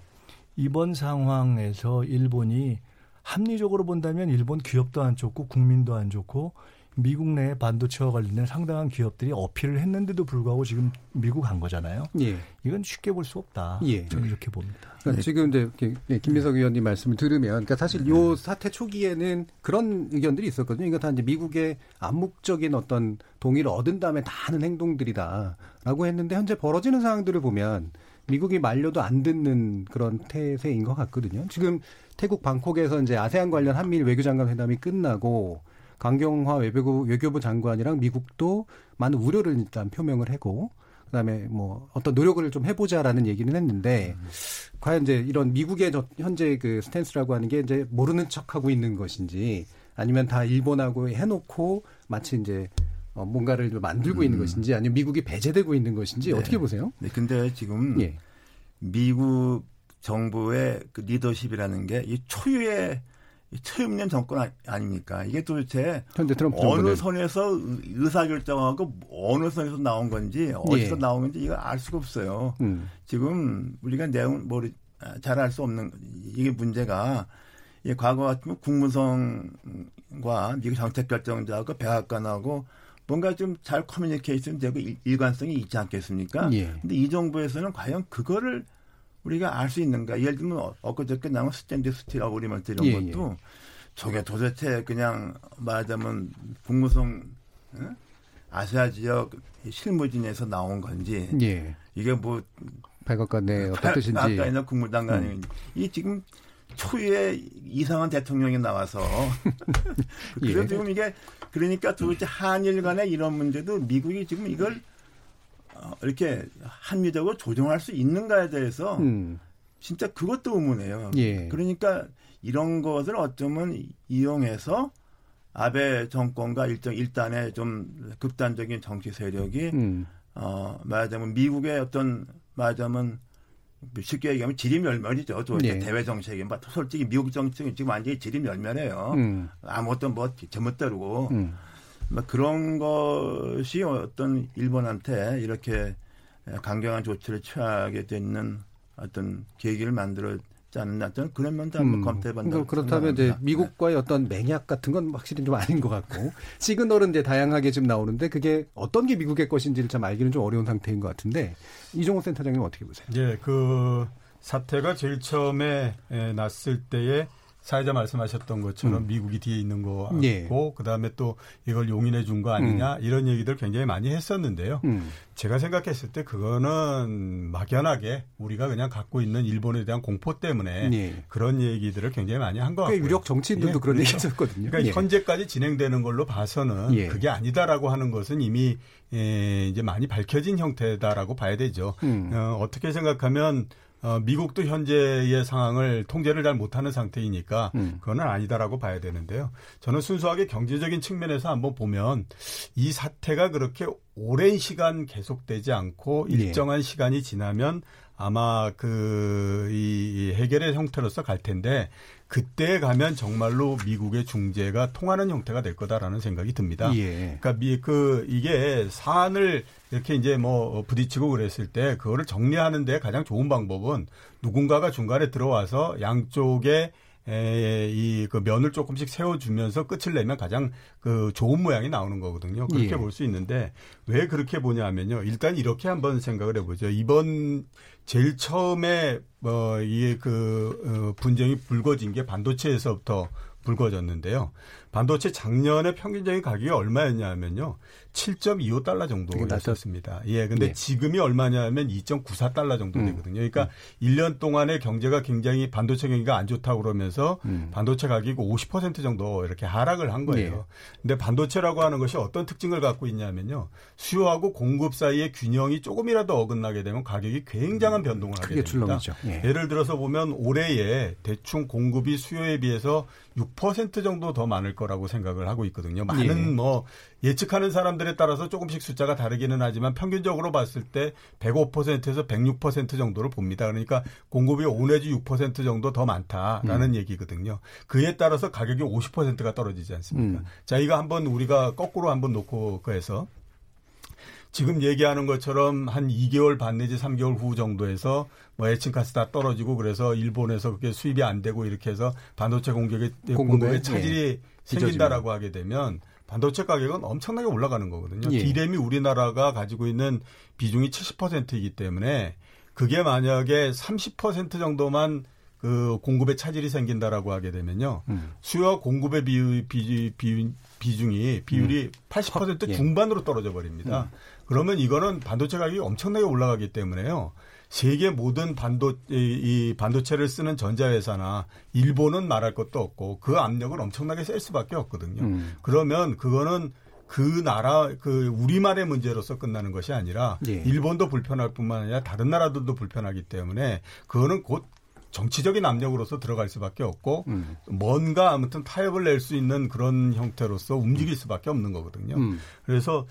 이번 상황에서 일본이 합리적으로 본다면 일본 기업도 안 좋고 국민도 안 좋고 미국 내 반도체와 관련된 상당한 기업들이 어필을 했는데도 불구하고 지금 미국 간 거잖아요. 예. 이건 쉽게 볼 수 없다. 예. 저는 이렇게 봅니다. 그러니까 네. 지금 이제 예, 김민석 의원님 말씀을 들으면, 그러니까 사실 네. 요 사태 초기에는 그런 의견들이 있었거든요. 이거 다 이제 미국의 암묵적인 어떤 동의를 얻은 다음에 다 하는 행동들이다라고 했는데 현재 벌어지는 상황들을 보면 미국이 말려도 안 듣는 그런 태세인 것 같거든요. 지금 태국 방콕에서 이제 아세안 관련 한미일 외교장관 회담이 끝나고 강경화 외교부, 외교부 장관이랑 미국도 많은 우려를 일단 표명을 하고 그다음에 뭐 어떤 노력을 좀 해보자라는 얘기는 했는데 음. 과연 이제 이런 미국의 현재 그 스탠스라고 하는 게 이제 모르는 척하고 있는 것인지 아니면 다 일본하고 해놓고 마치 이제 어, 뭔가를 만들고 음. 있는 것인지 아니면 미국이 배제되고 있는 것인지 네. 어떻게 보세요? 네, 근데 지금 예. 미국 정부의 그 리더십이라는 게 이 초유의 초유년 정권 아, 닙니까 이게 도대체 어느 정부는. 선에서 의사결정하고 어느 선에서 나온 건지 어디서 예. 나온 건지 이거 알 수가 없어요. 음. 지금 우리가 내용 모르 잘 알 수 없는 이게 문제가 예, 과거 같으면 국무성과 미국 정책결정자하고 백악관하고 뭔가 좀 잘 커뮤니케이션 되고 일관성이 있지 않겠습니까? 예. 근데 이 정부에서는 과연 그거를 우리가 알 수 있는가? 예를 들면 엊그저께 나온 스탠드 스틸하고 우리말 이런 예, 것도 예. 저게 도대체 그냥 말하자면 국무성 어? 아시아 지역 실무진에서 나온 건지 예. 이게 뭐 백악관 내 어떤 뜻인지 백악관이나 국무장관이 음. 이 지금 초유의 이상한 대통령이 나와서 (laughs) 그래서 예. 지금 이게 그러니까 도대체 한일 간의 이런 문제도 미국이 지금 이걸 어, 이렇게 합리적으로 조정할 수 있는가에 대해서 음. 진짜 그것도 의문이에요. 예. 그러니까 이런 것을 어쩌면 이용해서 아베 정권과 일정 일단의 좀 극단적인 정치 세력이 음. 어 말하자면 미국의 어떤 말하자면 쉽게 얘기하면 지리멸멸이죠. 또 예. 대외 정책이 뭐 솔직히 미국 정책은 지금 완전히 지리멸멸해요. 음. 아무것도 뭐 제멋대로고 음. 뭐 그런 것이 어떤 일본한테 이렇게 강경한 조치를 취하게 되는 어떤 계기를 만들어 지 않나 저는 그런 면도 한번 음, 검토해 본다. 그렇다면 이제 미국과의 어떤 맹약 같은 건 확실히 좀 아닌 것 같고 (laughs) 시그널은 이제 다양하게 지금 나오는데 그게 어떤 게 미국의 것인지를 참 알기는 좀 어려운 상태인 것 같은데 이종호 센터장님 어떻게 보세요? 예, 그 사태가 제일 처음에 났을 때에 사회자 말씀하셨던 것처럼 음. 미국이 뒤에 있는 거 같고 예. 그다음에 또 이걸 용인해 준 거 아니냐 음. 이런 얘기들 굉장히 많이 했었는데요. 음. 제가 생각했을 때 그거는 막연하게 우리가 그냥 갖고 있는 일본에 대한 공포 때문에 예. 그런 얘기들을 굉장히 많이 한 것 같고요. 유력 정치인들도 예. 그런 그렇죠. 얘기 했었거든요. 그러니까 예. 현재까지 진행되는 걸로 봐서는 예. 그게 아니다라고 하는 것은 이미 예, 이제 많이 밝혀진 형태다라고 봐야 되죠. 음. 어, 어떻게 생각하면 어, 미국도 현재의 상황을 통제를 잘 못하는 상태이니까 음. 그거는 아니다라고 봐야 되는데요. 저는 순수하게 경제적인 측면에서 한번 보면 이 사태가 그렇게 오랜 시간 계속되지 않고 예. 일정한 예. 시간이 지나면 아마 그, 이 해결의 형태로서 갈 텐데, 그때 가면 정말로 미국의 중재가 통하는 형태가 될 거다라는 생각이 듭니다. 예. 그러니까 미, 그, 이게 사안을 이렇게 이제 뭐 부딪히고 그랬을 때, 그거를 정리하는데 가장 좋은 방법은 누군가가 중간에 들어와서 양쪽에 이그 면을 조금씩 세워주면서 끝을 내면 가장 그 좋은 모양이 나오는 거거든요. 그렇게 예. 볼수 있는데 왜 그렇게 보냐면요. 일단 이렇게 한번 생각을 해보죠. 이번 제일 처음에 뭐 이게 그 어, 분쟁이 불거진 게 반도체에서부터 불거졌는데요. 반도체 작년에 평균적인 가격이 얼마였냐면요. 7.25달러 정도 였었습니다. 예, 근데 네. 지금이 얼마냐면 2.94달러 정도 음. 되거든요. 그러니까 음. 1년 동안의 경제가 굉장히 반도체 경기가 안 좋다고 그러면서 음. 반도체 가격이 50% 정도 이렇게 하락을 한 거예요. 네. 근데 반도체라고 하는 것이 어떤 특징을 갖고 있냐면요. 수요하고 공급 사이의 균형이 조금이라도 어긋나게 되면 가격이 굉장한 변동을 하게 됩니다. 예. 예를 들어서 보면 올해에 대충 공급이 수요에 비해서 6% 정도 더 많을 거라 고 생각을 하고 있거든요. 많은 예. 뭐 예측하는 사람들에 따라서 조금씩 숫자가 다르기는 하지만 평균적으로 봤을 때 105%에서 106% 정도를 봅니다. 그러니까 공급이 5 내지 6% 정도 더 많다라는 음. 얘기거든요. 그에 따라서 가격이 50%가 떨어지지 않습니까? 음. 자, 이거 한번 우리가 거꾸로 한번 놓고 그해서 지금 얘기하는 것처럼 한 2개월 반 내지 3개월 후 정도에서 뭐 에칭가스 다 떨어지고 그래서 일본에서 그게 수입이 안 되고 이렇게 해서 반도체 공격에 공급에 차질이 예. 생긴다라고 하게 되면 반도체 가격은 엄청나게 올라가는 거거든요. 예. 디램이 우리나라가 가지고 있는 비중이 70%이기 때문에 그게 만약에 30% 정도만 그 공급에 차질이 생긴다라고 하게 되면요. 음. 수요와 공급의 비율, 비, 비, 비중이 비율이 음. 80% 예. 중반으로 떨어져 버립니다. 음. 그러면 이거는 반도체 가격이 엄청나게 올라가기 때문에요. 세계 모든 반도 이 반도체를 쓰는 전자회사나 일본은 말할 것도 없고 그 압력을 엄청나게 셀 수밖에 없거든요. 음. 그러면 그거는 그 나라 그 우리만의 문제로서 끝나는 것이 아니라 예. 일본도 불편할 뿐만 아니라 다른 나라들도 불편하기 때문에 그거는 곧 정치적인 압력으로서 들어갈 수밖에 없고 음. 뭔가 아무튼 타협을 낼 수 있는 그런 형태로서 움직일 수밖에 없는 거거든요. 음. 그래서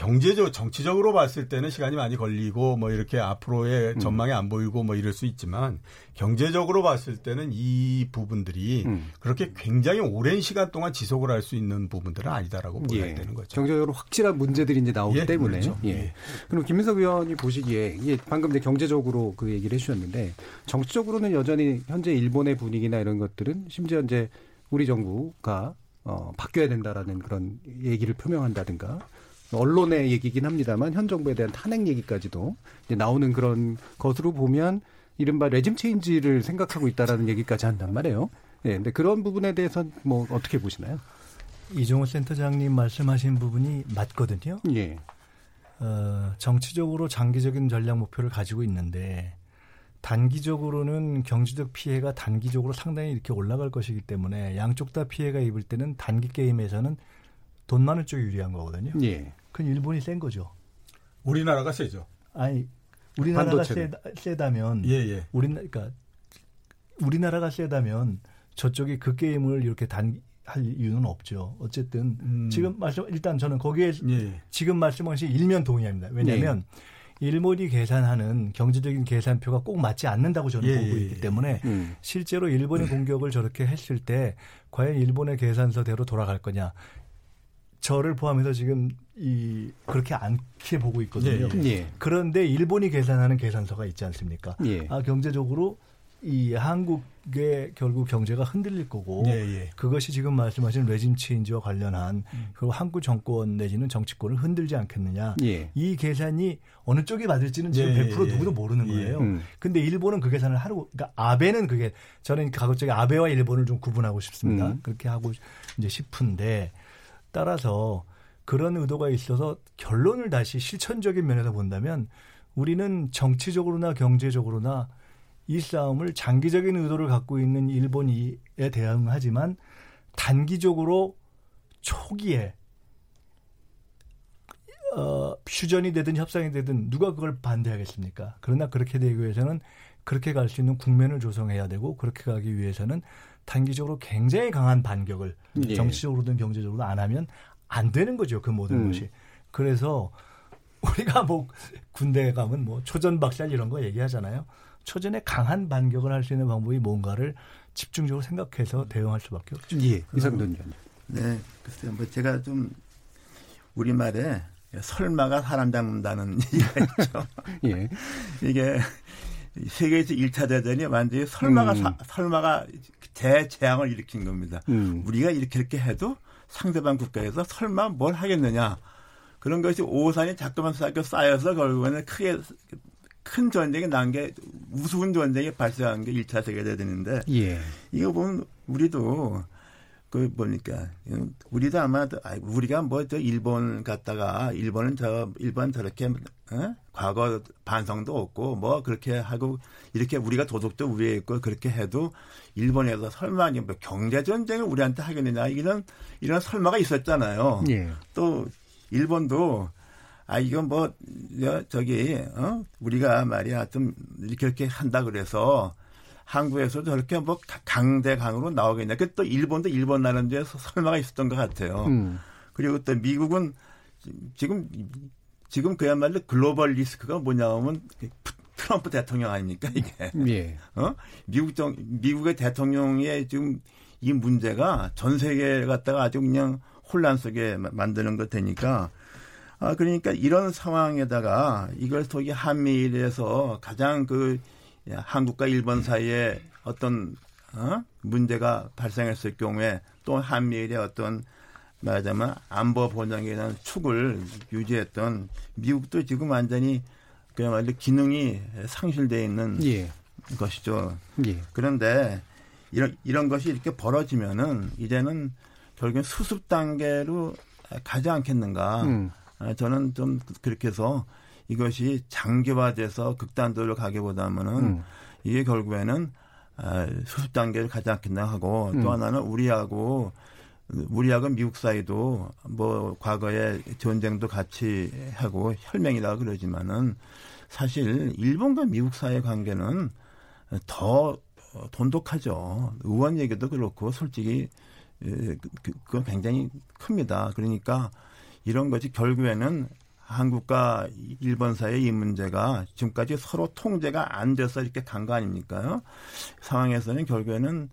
경제적 정치적으로 봤을 때는 시간이 많이 걸리고 뭐 이렇게 앞으로의 음. 전망이 안 보이고 뭐 이럴 수 있지만 경제적으로 봤을 때는 이 부분들이 음. 그렇게 굉장히 오랜 시간 동안 지속을 할 수 있는 부분들은 아니다라고 보야 예. 되는 거죠. 경제적으로 확실한 문제들이 이제 나오기 예, 때문에. 그렇죠. 예. 예. 그럼 김민석 의원이 보시기에 이게 방금 이제 경제적으로 그 얘기를 해주셨는데 정치적으로는 여전히 현재 일본의 분위기나 이런 것들은 심지어 이제 우리 정부가 어, 바뀌어야 된다라는 그런 얘기를 표명한다든가 언론의 얘기긴 합니다만 현 정부에 대한 탄핵 얘기까지도 이제 나오는 그런 것으로 보면 이른바 레짐 체인지를 생각하고 있다라는 얘기까지 한단 말이에요. 예, 근데 그런 부분에 대해서 뭐 어떻게 보시나요? 이종호 센터장님 말씀하신 부분이 맞거든요. 예. 어, 정치적으로 장기적인 전략 목표를 가지고 있는데 단기적으로는 경제적 피해가 단기적으로 상당히 이렇게 올라갈 것이기 때문에 양쪽 다 피해가 입을 때는 단기 게임에서는 돈 많은 쪽이 유리한 거거든요. 예. 그건 일본이 센 거죠. 우리나라가 세죠. 아니 우리나라가 세, 세다면 예, 예. 우리 그러니까 우리나라가 세다면 저쪽이 그 게임을 이렇게 단 할 이유는 없죠. 어쨌든 음. 지금 말씀 일단 저는 거기에 예. 지금 말씀하신 일면 동의합니다. 왜냐하면 예. 일본이 계산하는 경제적인 계산표가 꼭 맞지 않는다고 저는 예. 보고 예, 있기 예. 때문에 음. 실제로 일본의 공격을 저렇게 했을 때 과연 일본의 계산서대로 돌아갈 거냐 저를 포함해서 지금 이 그렇게 않게 보고 있거든요. 예, 예. 그런데 일본이 계산하는 계산서가 있지 않습니까? 예. 아 경제적으로 이 한국의 결국 경제가 흔들릴 거고 예, 예. 그것이 지금 말씀하신 레짐 체인지와 관련한 음. 그리고 한국 정권 내지는 정치권을 흔들지 않겠느냐 예. 이 계산이 어느 쪽이 맞을지는 지금 예, 100% 예. 누구도 모르는 거예요. 음. 근데 일본은 그 계산을 하고 그러니까 아베는 그게 저는 가급적이 아베와 일본을 좀 구분하고 싶습니다. 음. 그렇게 하고 이제 싶은데 따라서 그런 의도가 있어서 결론을 다시 실천적인 면에서 본다면 우리는 정치적으로나 경제적으로나 이 싸움을 장기적인 의도를 갖고 있는 일본에 대응하지만 단기적으로 초기에 어, 휴전이 되든 협상이 되든 누가 그걸 반대하겠습니까? 그러나 그렇게 되기 위해서는 그렇게 갈 수 있는 국면을 조성해야 되고 그렇게 가기 위해서는 단기적으로 굉장히 강한 반격을 예. 정치적으로든 경제적으로든 안 하면 안 되는 거죠. 그 모든 음. 것이. 그래서 우리가 뭐 군대에 가면 뭐 초전박살 이런 거 얘기하잖아요. 초전에 강한 반격을 할 수 있는 방법이 뭔가를 집중적으로 생각해서 대응할 수밖에 없죠. 예, 이상돈 의원님. 네, 글쎄요. 뭐 제가 좀 우리말에 설마가 사람 잡는다는 (laughs) 얘기가 있죠. (laughs) 예. 이게 세계에서 1차 대전이 완전히 설마가 음. 사, 설마가 대재앙을 일으킨 겁니다. 음. 우리가 이렇게 이렇게 해도 상대방 국가에서 설마 뭘 하겠느냐. 그런 것이 오산이 자꾸만 쌓여 쌓여서 결국에는 크게 큰 전쟁이 난 게 우스운 전쟁이 발생한 게 1차 세계대전인데 예. 이거 보면 우리도 그 보니까 우리도 아마 우리가 뭐 저 일본 갔다가 일본은 저 일본 저렇게 어? 과거 반성도 없고 뭐 그렇게 하고 이렇게 우리가 도덕도 위에 있고 그렇게 해도 일본에서 설마 뭐 경제 전쟁을 우리한테 하겠느냐 이런 이런 설마가 있었잖아요. 예. 또 일본도 아 이건 뭐 저기 어 우리가 말이야 좀 이렇게 이렇게 한다 그래서 한국에서 저렇게 뭐 강대강으로 나오겠냐. 그또 일본도 일본 나름대로 설마가 있었던 것 같아요. 음. 그리고 또 미국은 지금 지금 그야말로 글로벌 리스크가 뭐냐면 트럼프 대통령 아닙니까 이게? 예. 어? 미국 정 미국의 대통령의 지금 이 문제가 전 세계 갖다가 아주 그냥 혼란 속에 만드는 것 되니까 아 그러니까 이런 상황에다가 이걸 속이 한미일에서 가장 그 한국과 일본 사이에 어떤 어? 문제가 발생했을 경우에 또 한미일의 어떤 말하자면 안보 보장에 대한 축을 유지했던 미국도 지금 완전히 그야말로 기능이 상실되어 있는 예. 것이죠. 예. 그런데 이런 이런 것이 이렇게 벌어지면은 이제는 결국엔 수습 단계로 가지 않겠는가. 음. 아, 저는 좀 그렇게 해서 이것이 장기화돼서 극단도로 가기보다는 음. 이게 결국에는 아, 수습 단계를 가지 않겠나 하고 음. 또 하나는 우리하고 우리하고 미국 사이도 뭐 과거에 전쟁도 같이 하고 혈맹이라 그러지만은 사실 일본과 미국 사이의 관계는 더 돈독하죠. 의원 얘기도 그렇고 솔직히 그, 그, 그건 굉장히 큽니다. 그러니까 이런 것이 결국에는 한국과 일본 사이의 이 문제가 지금까지 서로 통제가 안 돼서 이렇게 간 거 아닙니까? 상황에서는 결국에는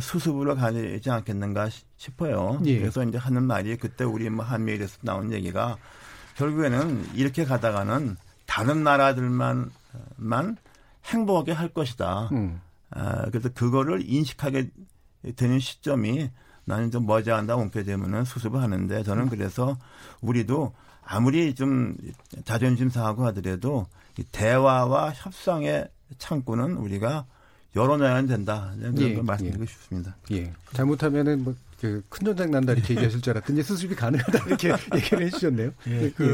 수습으로 가지 않겠는가 싶어요. 예. 그래서 이제 하는 말이 그때 우리 뭐 한미일에서 나온 얘기가 결국에는 이렇게 가다가는 다른 나라들만 만 행복하게 할 것이다. 음. 아, 그래서 그거를 인식하게 되는 시점이 나는 좀 머지않다 옮게 되면은 수습을 하는데 저는 그래서 우리도 아무리 좀 자존심 상하고 하더라도 대화와 협상의 창구는 우리가 열어놔야 된다. 이런 예, 걸 말씀드리고 예. 싶습니다. 예. 잘못하면은 뭐, 그, 큰 전쟁 난다 이렇게 얘기하실 줄 알았더니 수습이 가능하다 이렇게 (laughs) 얘기를 해주셨네요. 예, 예 그,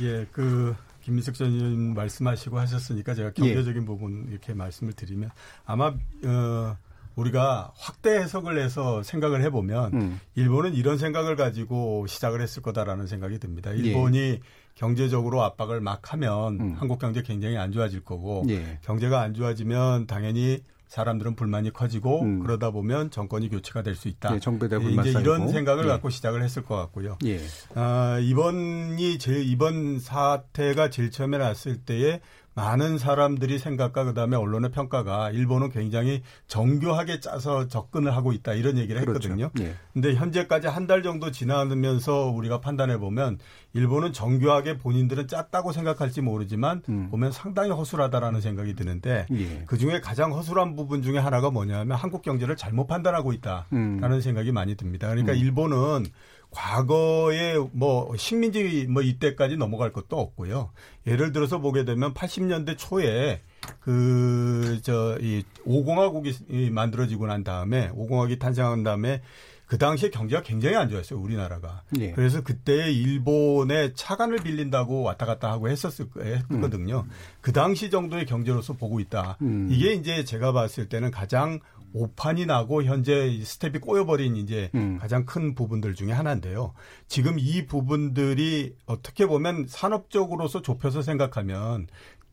예, 예, 그, 김민석 전 의원 말씀하시고 하셨으니까 제가 경제적인 예. 부분 이렇게 말씀을 드리면 아마, 어, 우리가 확대 해석을 해서 생각을 해보면 음. 일본은 이런 생각을 가지고 시작을 했을 거다라는 생각이 듭니다. 일본이 예. 경제적으로 압박을 막 하면 음. 한국 경제 굉장히 안 좋아질 거고 예. 경제가 안 좋아지면 당연히 사람들은 불만이 커지고 음. 그러다 보면 정권이 교체가 될 수 있다. 예, 정배대 불만 이제 이런 생각을 예. 갖고 시작을 했을 것 같고요. 예. 아, 이번이 제일 이번 사태가 제일 처음에 났을 때에 많은 사람들이 생각과 그다음에 언론의 평가가 일본은 굉장히 정교하게 짜서 접근을 하고 있다 이런 얘기를 그렇죠. 했거든요. 그렇죠. 예. 근데 현재까지 한 달 정도 지나면서 우리가 판단해 보면 일본은 정교하게 본인들은 짰다고 생각할지 모르지만 음. 보면 상당히 허술하다라는 생각이 드는데 예. 그 중에 가장 허술한 부분 중에 하나가 뭐냐면 한국 경제를 잘못 판단하고 있다라는 음. 생각이 많이 듭니다. 그러니까 음. 일본은 과거에 뭐 식민지 뭐 이때까지 넘어갈 것도 없고요. 예를 들어서 보게 되면 80년대 초에 그 저 이 오공화국이 만들어지고 난 다음에 오공화국이 탄생한 다음에 그 당시에 경제가 굉장히 안 좋았어요 우리나라가. 예. 그래서 그때 일본의 차관을 빌린다고 왔다 갔다 하고 했었을 했거든요. 음. 그 당시 정도의 경제로서 보고 있다. 음. 이게 이제 제가 봤을 때는 가장 오판이 나고 현재 스텝이 꼬여버린 이제 음. 가장 큰 부분들 중에 하나인데요. 지금 이 부분들이 어떻게 보면 산업적으로서 좁혀서 생각하면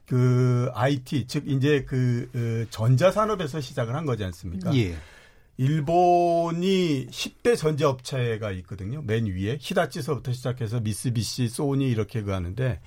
그 IT 즉 이제 그 어, 전자 산업에서 시작을 한 거지 않습니까? 예. 일본이 10대 전자업체가 있거든요. 맨 위에 히다치서부터 시작해서 미쓰비시, 소니 이렇게 가는데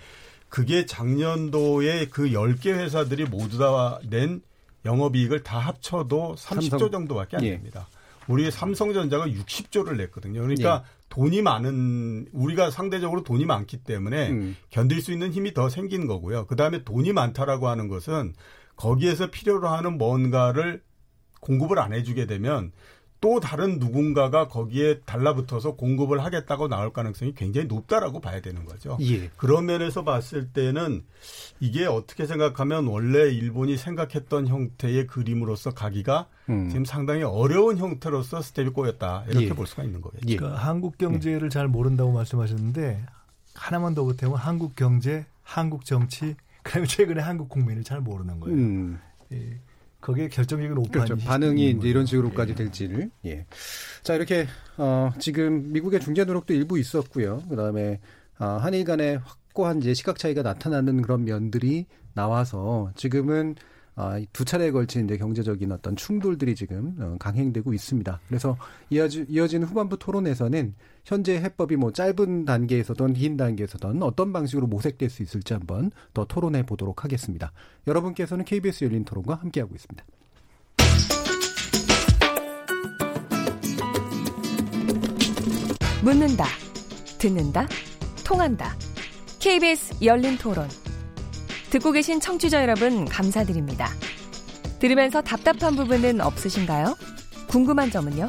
그게 작년도에 그 10개 회사들이 모두 다 낸 영업이익을 다 합쳐도 30조 삼성. 정도밖에 안 예. 됩니다. 예. 우리 삼성전자가 60조를 냈거든요. 그러니까 예. 돈이 많은 우리가 상대적으로 돈이 많기 때문에 음. 견딜 수 있는 힘이 더 생긴 거고요. 그다음에 돈이 많다라고 하는 것은 거기에서 필요로 하는 뭔가를 공급을 안 해주게 되면 또 다른 누군가가 거기에 달라붙어서 공급을 하겠다고 나올 가능성이 굉장히 높다라고 봐야 되는 거죠. 예. 그런 면에서 봤을 때는 이게 어떻게 생각하면 원래 일본이 생각했던 형태의 그림으로서 가기가 음. 지금 상당히 어려운 형태로서 스텝이 꼬였다 이렇게 예. 볼 수가 있는 거예요. 예. 그러니까 한국 경제를 잘 모른다고 말씀하셨는데 하나만 더 보태면 한국 경제, 한국 정치, (laughs) 그다음에 최근에 한국 국민을 잘 모르는 거예요. 음. 예. 거기에 결정적인 오판이 그렇죠. 반응이 이제 이런 식으로까지 예. 될지를 예. 자 이렇게 어 지금 미국의 중재 노력도 일부 있었고요. 그다음에 어, 한일 간의 확고한 이제 시각 차이가 나타나는 그런 면들이 나와서 지금은 아, 두 차례에 걸친 이제 경제적인 어떤 충돌들이 지금 어, 강행되고 있습니다. 그래서 이어지, 이어지는 후반부 토론에서는 현재 해법이 뭐 짧은 단계에서든 긴 단계에서든 어떤 방식으로 모색될 수 있을지 한번 더 토론해 보도록 하겠습니다. 여러분께서는 KBS 열린 토론과 함께하고 있습니다. 묻는다, 듣는다, 통한다. KBS 열린 토론. 듣고 계신 청취자 여러분 감사드립니다. 들으면서 답답한 부분은 없으신가요? 궁금한 점은요?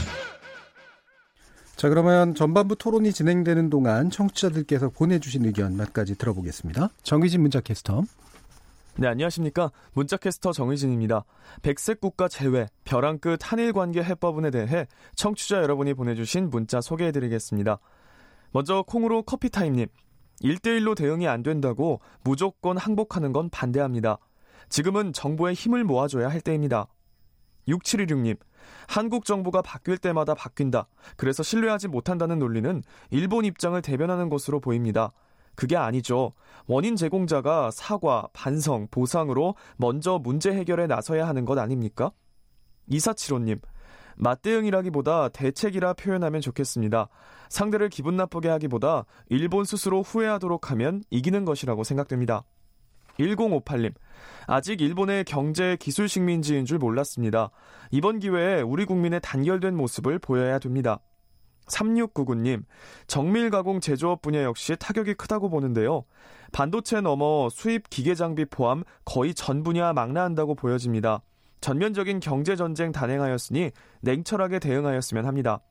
자, 그러면 전반부 토론이 진행되는 동안 청취자들께서 보내주신 의견 몇 가지 들어보겠습니다. 정의진 문자캐스터. 네, 안녕하십니까. 문자캐스터 정의진입니다. 백색 국가 제외, 벼랑 끝 한일 관계 해법은에 대해 청취자 여러분이 보내주신 문자 소개해드리겠습니다. 먼저 콩으로 커피타임님. 1대1로 대응이 안 된다고 무조건 항복하는 건 반대합니다. 지금은 정부의 힘을 모아줘야 할 때입니다. 6716님. 한국 정부가 바뀔 때마다 바뀐다. 그래서 신뢰하지 못한다는 논리는 일본 입장을 대변하는 것으로 보입니다. 그게 아니죠. 원인 제공자가 사과, 반성, 보상으로 먼저 문제 해결에 나서야 하는 것 아닙니까? 2475님, 맞대응이라기보다 대책이라 표현하면 좋겠습니다. 상대를 기분 나쁘게 하기보다 일본 스스로 후회하도록 하면 이기는 것이라고 생각됩니다. 1058님, 아직 일본의 경제 기술 식민지인 줄 몰랐습니다. 이번 기회에 우리 국민의 단결된 모습을 보여야 됩니다. 3699님, 정밀 가공 제조업 분야 역시 타격이 크다고 보는데요. 반도체 넘어 수입 기계 장비 포함 거의 전 분야 망라한다고 보여집니다. 전면적인 경제 전쟁 단행하였으니 냉철하게 대응하였으면 합니다.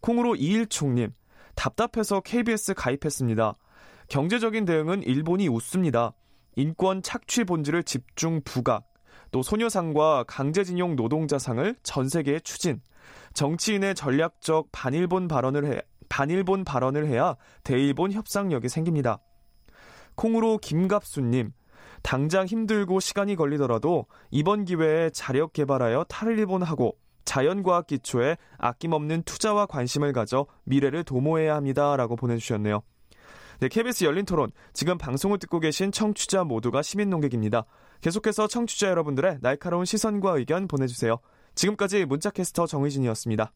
콩으로 이일총님, 답답해서 KBS 가입했습니다. 경제적인 대응은 일본이 웃습니다. 인권 착취 본질을 집중 부각, 또 소녀상과 강제징용 노동자상을 전 세계에 추진, 정치인의 전략적 반일본 발언을 해 반일본 발언을 해야 대일본 협상력이 생깁니다. 콩으로 김갑수님, 당장 힘들고 시간이 걸리더라도 이번 기회에 자력 개발하여 탈일본하고 자연과학 기초에 아낌없는 투자와 관심을 가져 미래를 도모해야 합니다라고 보내주셨네요. 네, KBS 열린 토론. 지금 방송을 듣고 계신 청취자 모두가 시민 농객입니다. 계속해서 청취자 여러분들의 날카로운 시선과 의견 보내주세요. 지금까지 문자캐스터 정의진이었습니다.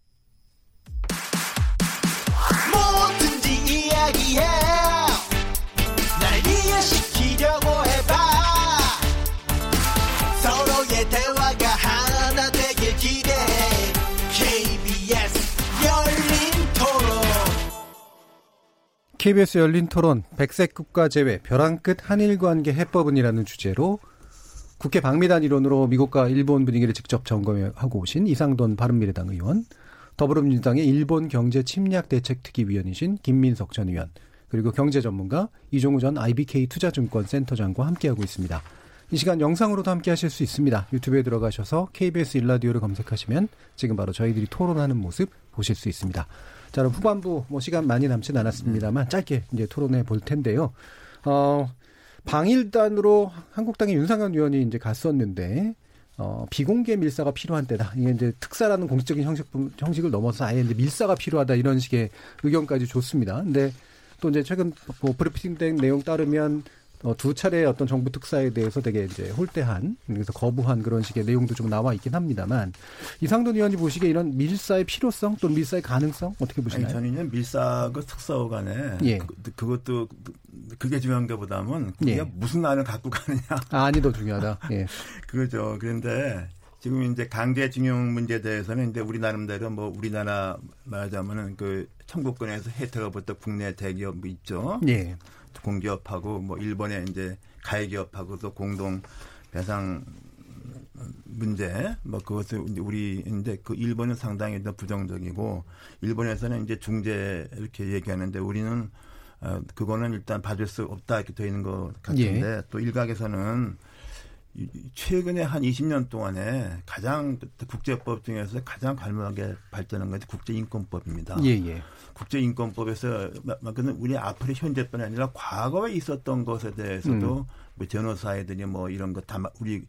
KBS 열린 토론 백색 국가 제외 벼랑 끝 한일 관계 해법은이라는 주제로 국회 방미단 일원으로 미국과 일본 분위기를 직접 점검하고 오신 이상돈 바른미래당 의원, 더불어민주당의 일본 경제 침략 대책 특위 위원이신 김민석 전 의원, 그리고 경제 전문가 이종우 전 IBK 투자증권 센터장과 함께하고 있습니다. 이 시간 영상으로도 함께 하실 수 있습니다. 유튜브에 들어가셔서 KBS 일라디오를 검색하시면 지금 바로 저희들이 토론하는 모습 보실 수 있습니다. 자, 그럼 후반부 뭐 시간 많이 남진 않았습니다만 짧게 이제 토론해 볼 텐데요. 어, 방일단으로 한국당의 윤상현 의원이 이제 갔었는데 어, 비공개 밀사가 필요한 때다. 이게 이제 특사라는 공식적인 형식, 형식을 넘어서 아예 이제 밀사가 필요하다 이런 식의 의견까지 줬습니다. 근데 또 이제 최근 뭐 브리핑 된 내용 따르면 어, 두 차례 어떤 정부 특사에 대해서 되게 이제 홀대한 그래서 거부한 그런 식의 내용도 좀 나와 있긴 합니다만 이상돈 의원이 보시기에 이런 밀사의 필요성 또는 밀사의 가능성 어떻게 보시나요? 아니, 저는 밀사가 특사와 간에 예. 그, 것도 그게 중요한 게보다는 그게 예. 무슨 안을 갖고 가느냐. 아, 아니 더 중요하다. (laughs) 예. 그거죠. 그런데 지금 이제 강제징용 문제에 대해서는 이제 우리 나름대로 뭐 우리나라 말하자면은 그 청구권에서 혜택을 받던 국내 대기업 뭐 있죠. 예. 공기업하고 뭐 일본의 이제 가해기업하고도 공동 배상 문제 뭐 그것을 우리 이제 그 일본은 상당히 더 부정적이고 일본에서는 이제 중재 이렇게 얘기하는데 우리는 어 그거는 일단 받을 수 없다 이렇게 되어 있는 것 같은데 예. 또 일각에서는 최근에 한 20년 동안에 가장 국제법 중에서 가장 갈무하게 발전한 것이 국제인권법입니다. 예, 예. 국제인권법에서 우리 앞으로 현재뿐 아니라 과거에 있었던 것에 대해서도 음. 뭐 전호사회들이 뭐 이런 거다 우리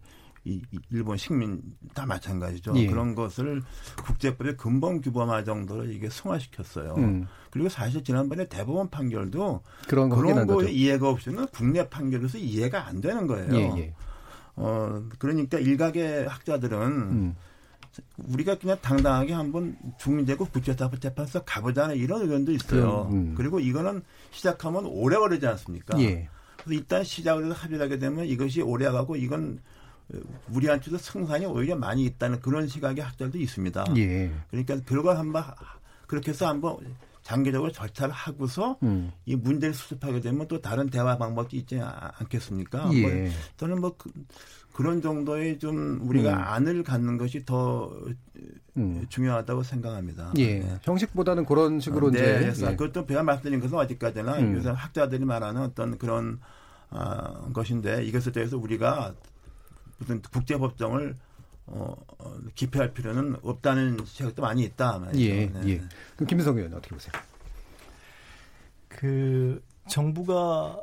이, 일본 식민 다 마찬가지죠. 예. 그런 것을 국제법의 근본 규범화 정도로 이게 승화시켰어요. 음. 그리고 사실 지난번에 대법원 판결도 그런, 그런 거에 이해가 없이는 국내 판결에서 이해가 안 되는 거예요. 예, 예. 어 그러니까 일각의 학자들은 음. 우리가 그냥 당당하게 한번 중대국 국제사법재판소 가보자는 이런 의견도 있어요. 음. 그리고 이거는 시작하면 오래 걸리지 않습니까? 예. 그래서 일단 시작을 해서 합의를 하게 되면 이것이 오래 가고 이건 우리한테도 승산이 오히려 많이 있다는 그런 시각의 학자들도 있습니다. 예. 그러니까 그걸 한번 그렇게 해서 한번 장기적으로 절차를 하고서 음. 이 문제를 수습하게 되면 또 다른 대화 방법이 있지 않겠습니까? 예. 뭐 저는 뭐 그, 런 정도의 좀 우리가 음. 안을 갖는 것이 더 음. 중요하다고 생각합니다. 예. 네. 형식보다는 그런 식으로 네, 이제 예. 그것도 제가 말씀드린 것은 어디까지나 음. 요새 학자들이 말하는 어떤 그런 어, 것인데 이것에 대해서 우리가 무슨 국제법정을 어, 어, 기피할 필요는 없다는 시각도 많이 있다. 말이죠. 예, 네. 예. 그럼 김민석 의원 어떻게 보세요? 그 정부가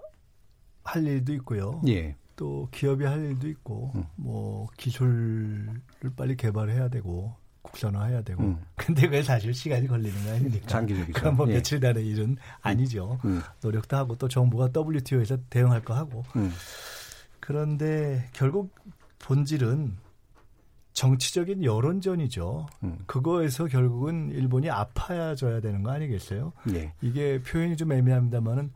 할 일도 있고요. 예. 또 기업이 할 일도 있고 음. 뭐 기술을 빨리 개발해야 되고 국산화해야 되고 음. (laughs) 근데 그게 사실 시간이 걸리는 거 아닙니까? 장기적이죠. 그럼 뭐 예. 며칠 단의 일은 아니죠. 음. 노력도 하고 또 정부가 WTO에서 대응할 거 하고 음. 그런데 결국 본질은 정치적인 여론전이죠. 음. 그거에서 결국은 일본이 아파져야 되는 거 아니겠어요? 네. 이게 표현이 좀 애매합니다만은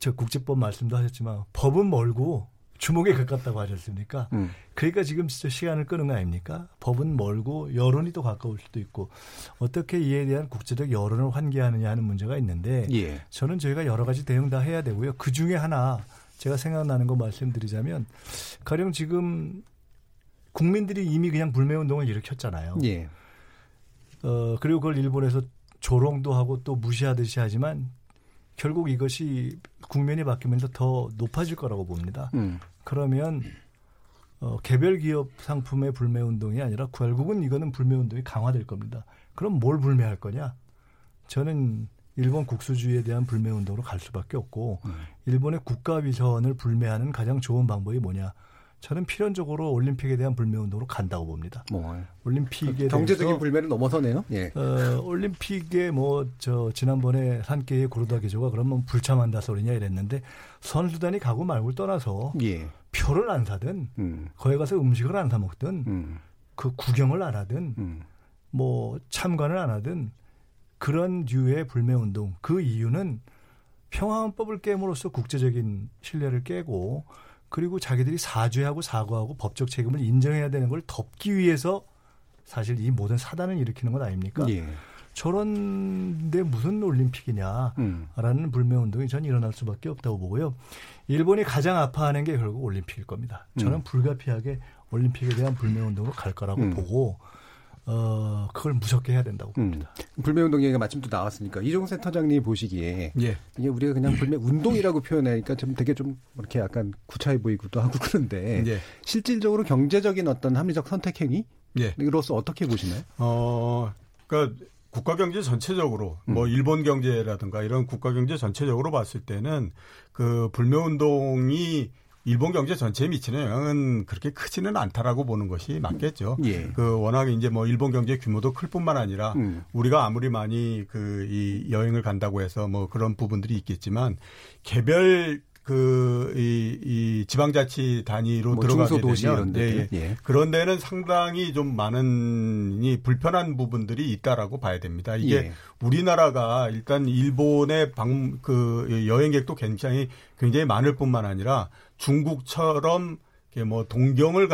저 국제법 말씀도 하셨지만 법은 멀고 주목에 가깝다고 하셨습니까? 음. 그러니까 지금 진짜 시간을 끄는 거 아닙니까? 법은 멀고 여론이 또 가까울 수도 있고 어떻게 이에 대한 국제적 여론을 환기하느냐 하는 문제가 있는데 예. 저는 저희가 여러 가지 대응 다 해야 되고요. 그 중에 하나 제가 생각나는 거 말씀드리자면 가령 지금 국민들이 이미 그냥 불매 운동을 일으켰잖아요. 예. 어, 그리고 그걸 일본에서 조롱도 하고 또 무시하듯이 하지만 결국 이것이 국면이 바뀌면서 더 높아질 거라고 봅니다. 음. 그러면 어, 개별 기업 상품의 불매 운동이 아니라 결국은 이거는 불매 운동이 강화될 겁니다. 그럼 뭘 불매할 거냐? 저는 일본 국수주의에 대한 불매 운동으로 갈 수밖에 없고 음. 일본의 국가 위선을 불매하는 가장 좋은 방법이 뭐냐? 저는 필연적으로 올림픽에 대한 불매 운동으로 간다고 봅니다. 뭐 올림픽에 그 경제적인 불매를 넘어서네요. 예. 어, 올림픽에 뭐 저 지난번에 산케의 고르다 기조가 그러면 불참한다 소리냐 이랬는데 선수단이 가고 말고 떠나서 예. 표를 안 사든 음. 거기 가서 음식을 안 사 먹든 음. 그 구경을 안 하든 음. 뭐 참관을 안 하든 그런 류의 불매 운동 그 이유는 평화헌법을 깨므로써 국제적인 신뢰를 깨고 그리고 자기들이 사죄하고 사과하고 법적 책임을 인정해야 되는 걸 덮기 위해서 사실 이 모든 사단을 일으키는 것 아닙니까? 예. 저런데 무슨 올림픽이냐라는 음. 불매 운동이 전 일어날 수밖에 없다고 보고요. 일본이 가장 아파하는 게 결국 올림픽일 겁니다. 저는 음. 불가피하게 올림픽에 대한 불매 운동으로 갈 거라고 음. 보고 어, 그걸 무섭게 해야 된다고 음. 봅니다. 음. 불매운동 얘기가 마침 또 나왔으니까 이종 센터장님 보시기에 예. 이게 우리가 그냥 불매운동이라고 표현하니까 좀 되게 좀 이렇게 약간 구차해 보이기도 하고 그런데 예. 실질적으로 경제적인 어떤 합리적 선택 행위로서 예. 어떻게 보시나요? 어, 그러니까 국가 경제 전체적으로 음. 뭐 일본 경제라든가 이런 국가 경제 전체적으로 봤을 때는 그 불매 운동이 일본 경제 전체에 미치는 영향은 그렇게 크지는 않다라고 보는 것이 맞겠죠. 예. 그 워낙 이제 뭐 일본 경제 규모도 클 뿐만 아니라 음. 우리가 아무리 많이 그 이 여행을 간다고 해서 뭐 그런 부분들이 있겠지만 개별 그, 이, 이 지방자치 단위로 뭐 들어가게 되면, 예, 예. 그런 데는 상당히 좀 많은 이 불편한 부분들이 있다라고 봐야 됩니다. 이게 예. 우리나라가 일단 일본의 방, 그 여행객도 굉장히, 굉장히 많을 뿐만 아니라 중국처럼 뭐 동경을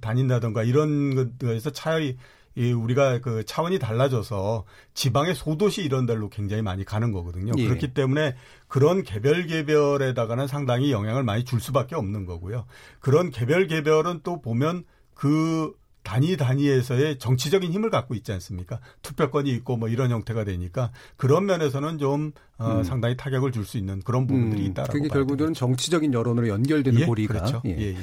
다닌다던가 이런 것에서 차이 이 우리가 그 차원이 달라져서 지방의 소도시 이런 데로 굉장히 많이 가는 거거든요. 예. 그렇기 때문에 그런 개별 개별에다가는 상당히 영향을 많이 줄 수밖에 없는 거고요. 그런 개별 개별은 또 보면 그 단위 단위에서의 정치적인 힘을 갖고 있지 않습니까? 투표권이 있고 뭐 이런 형태가 되니까 그런 면에서는 좀 어, 음. 상당히 타격을 줄 수 있는 그런 부분들이 음. 있다라고. 그게 결국은 정치적인 여론으로 연결되는 예? 고리가. 그렇죠. 예. 예, 예.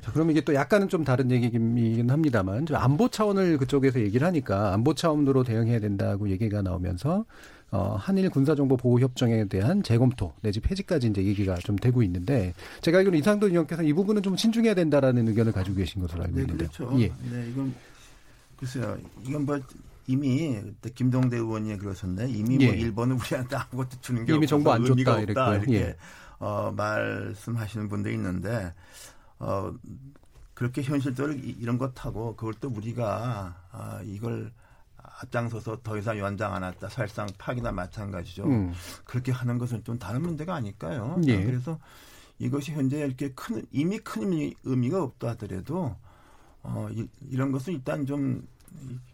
자, 그럼 이게 또 약간은 좀 다른 얘기이긴 합니다만 안보 차원을 그쪽에서 얘기를 하니까 안보 차원으로 대응해야 된다고 얘기가 나오면서 어, 한일 군사정보 보호 협정에 대한 재검토 내지 폐지까지 이제 얘기가 좀 되고 있는데 제가 알기로 이상도 의원께서 이 부분은 좀 신중해야 된다라는 의견을 가지고 계신 것으로 알고 네, 있는데. 그렇죠. 예. 네, 이건 글쎄요. 이건 뭐 이미 김동대 의원이 그러셨네. 이미 뭐 예. 뭐 일본은 우리한테 아무것도 주는 게 이미 정보 안 줬다 이랬고 이렇게 예. 어, 말씀하시는 분들이 있는데 어, 그렇게 현실적으로 이런 것하고 그걸 또 우리가 아, 이걸 앞장서서 더 이상 연장 안 했다. 사실상 파기나 마찬가지죠. 음. 그렇게 하는 것은 좀 다른 문제가 아닐까요? 예. 그래서 이것이 현재 이렇게 큰 이미 큰 의미가 없다 하더라도 어 이, 런 것은 일단 좀